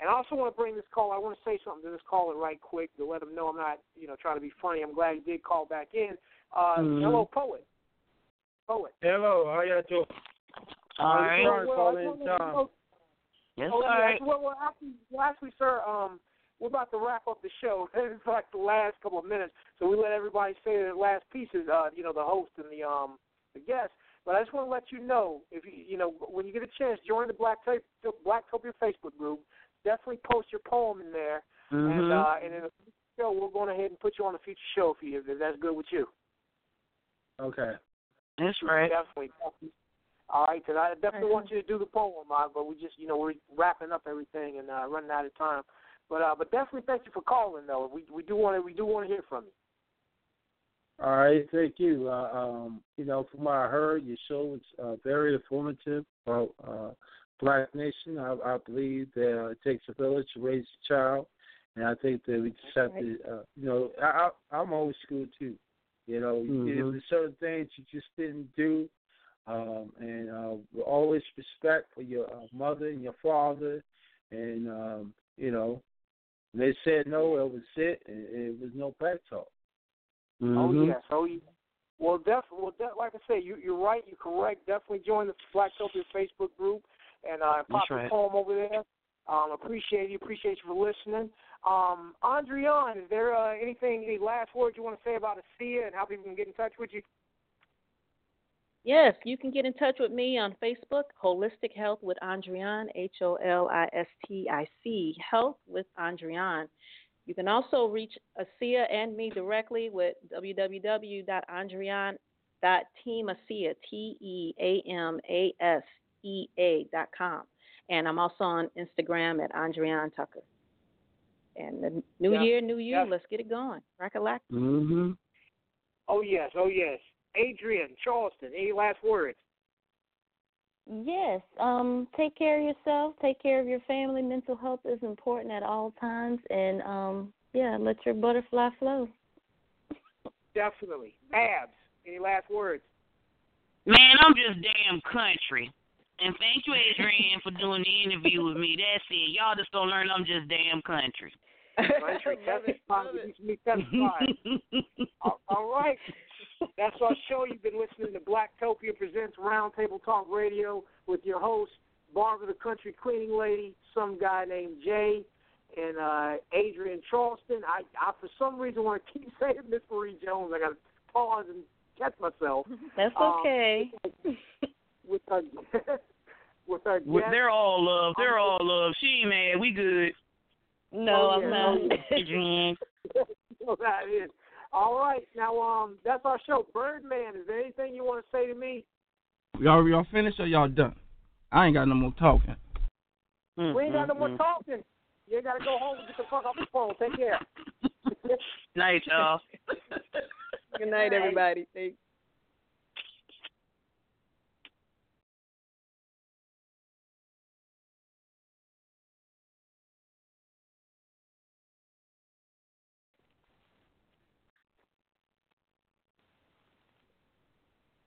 and I also want to bring this call. I want to say something to this caller right quick to let them know I'm not, you know, trying to be funny. I'm glad you did call back in. Uh, Mhm. Hello, poet. Poet. Hello, how y'all doing? All I'm right. sorry, Well, calling I in just wanted to time. know- Yes, Oh, all Well, well, actually, well, actually, sir, um, we're about to wrap up the show. It's like the last couple of minutes, so we let everybody say their last pieces. Uh, you know, the host and the um the guest. But I just want to let you know if you you know when you get a chance, join the Black Tape Blacktopia Facebook group. Definitely post your poem in there, and Mhm. uh, and in the show, we're going ahead and put you on a future show for you if that's good with you. Okay. That's right. Definitely. definitely. All right, because I definitely want you to do the poem, uh, but we just, you know, we're wrapping up everything and uh, running out of time. But uh, but definitely thank you for calling, though. We we do want to we do want to hear from you. All right, thank you. Uh, um, you know, from what I heard, your show was uh, very informative about uh, Black Nation. I, I believe that uh, it takes a village to raise a child, and I think that we just have to, uh, you know, I, I, I'm old school too. You know, Mhm. there's certain things you just didn't do, um, and uh, always respect for your uh, mother and your father, and um, you know, when they said no, it was it, and it was no back talk. Oh Mhm. yes, oh yeah. Well, definitely. Well, de- like I say, you, you're right. You're correct. Definitely join the Blacktopia Facebook group and uh, pop That's your right. poem over there. Um, appreciate you. Appreciate you for listening. Um, Andriane, is there uh, anything, any last words you want to say about ASEA and how people can get in touch with you? Yes, you can get in touch with me on Facebook, Holistic Health with Andriane, H O L I S T I C, Health with Andriane. You can also reach ASEA and me directly with www.andrian.teamasea, T E A M A S E A dot com. And I'm also on Instagram at Andriane Tucker. And the new Yeah. year, new you. Yeah. Let's get it going. Rackalack. Mhm. Oh yes, oh yes. Adrienne Charleston, any last words? Yes. Um, take care of yourself. Take care of your family. Mental health is important at all times, and um, yeah, let your butterfly flow. Definitely. Abs, any last words? Man, I'm just damn country. And thank you, Adrian, for doing the interview with me. That's it. Y'all just don't learn I'm just damn country. Country, testify, me testify. all, all right. That's our show. You've been listening to Blacktopia Presents Roundtable Talk Radio with your host, Barbara the Country Cleaning Lady, some guy named Jay, and uh, Adrienne Charleston. I, I, for some reason, want to keep saying Miss Marie Jones. I got to pause and catch myself. That's Um, okay. with our, with our Well, guest. They're all love. They're all love. She ain't mad. We good. no, Oh, I'm yeah. not. Oh, yeah. Adrian. so that is. All right. Now, um, that's our show. Birdman, is there anything you want to say to me? Y'all y'all finished or y'all done? I ain't got no more talking. Mm, We ain't got no more talking. You ain't got to go home and get the fuck off the phone. Take care. Night, y'all. Good night, everybody. Thanks.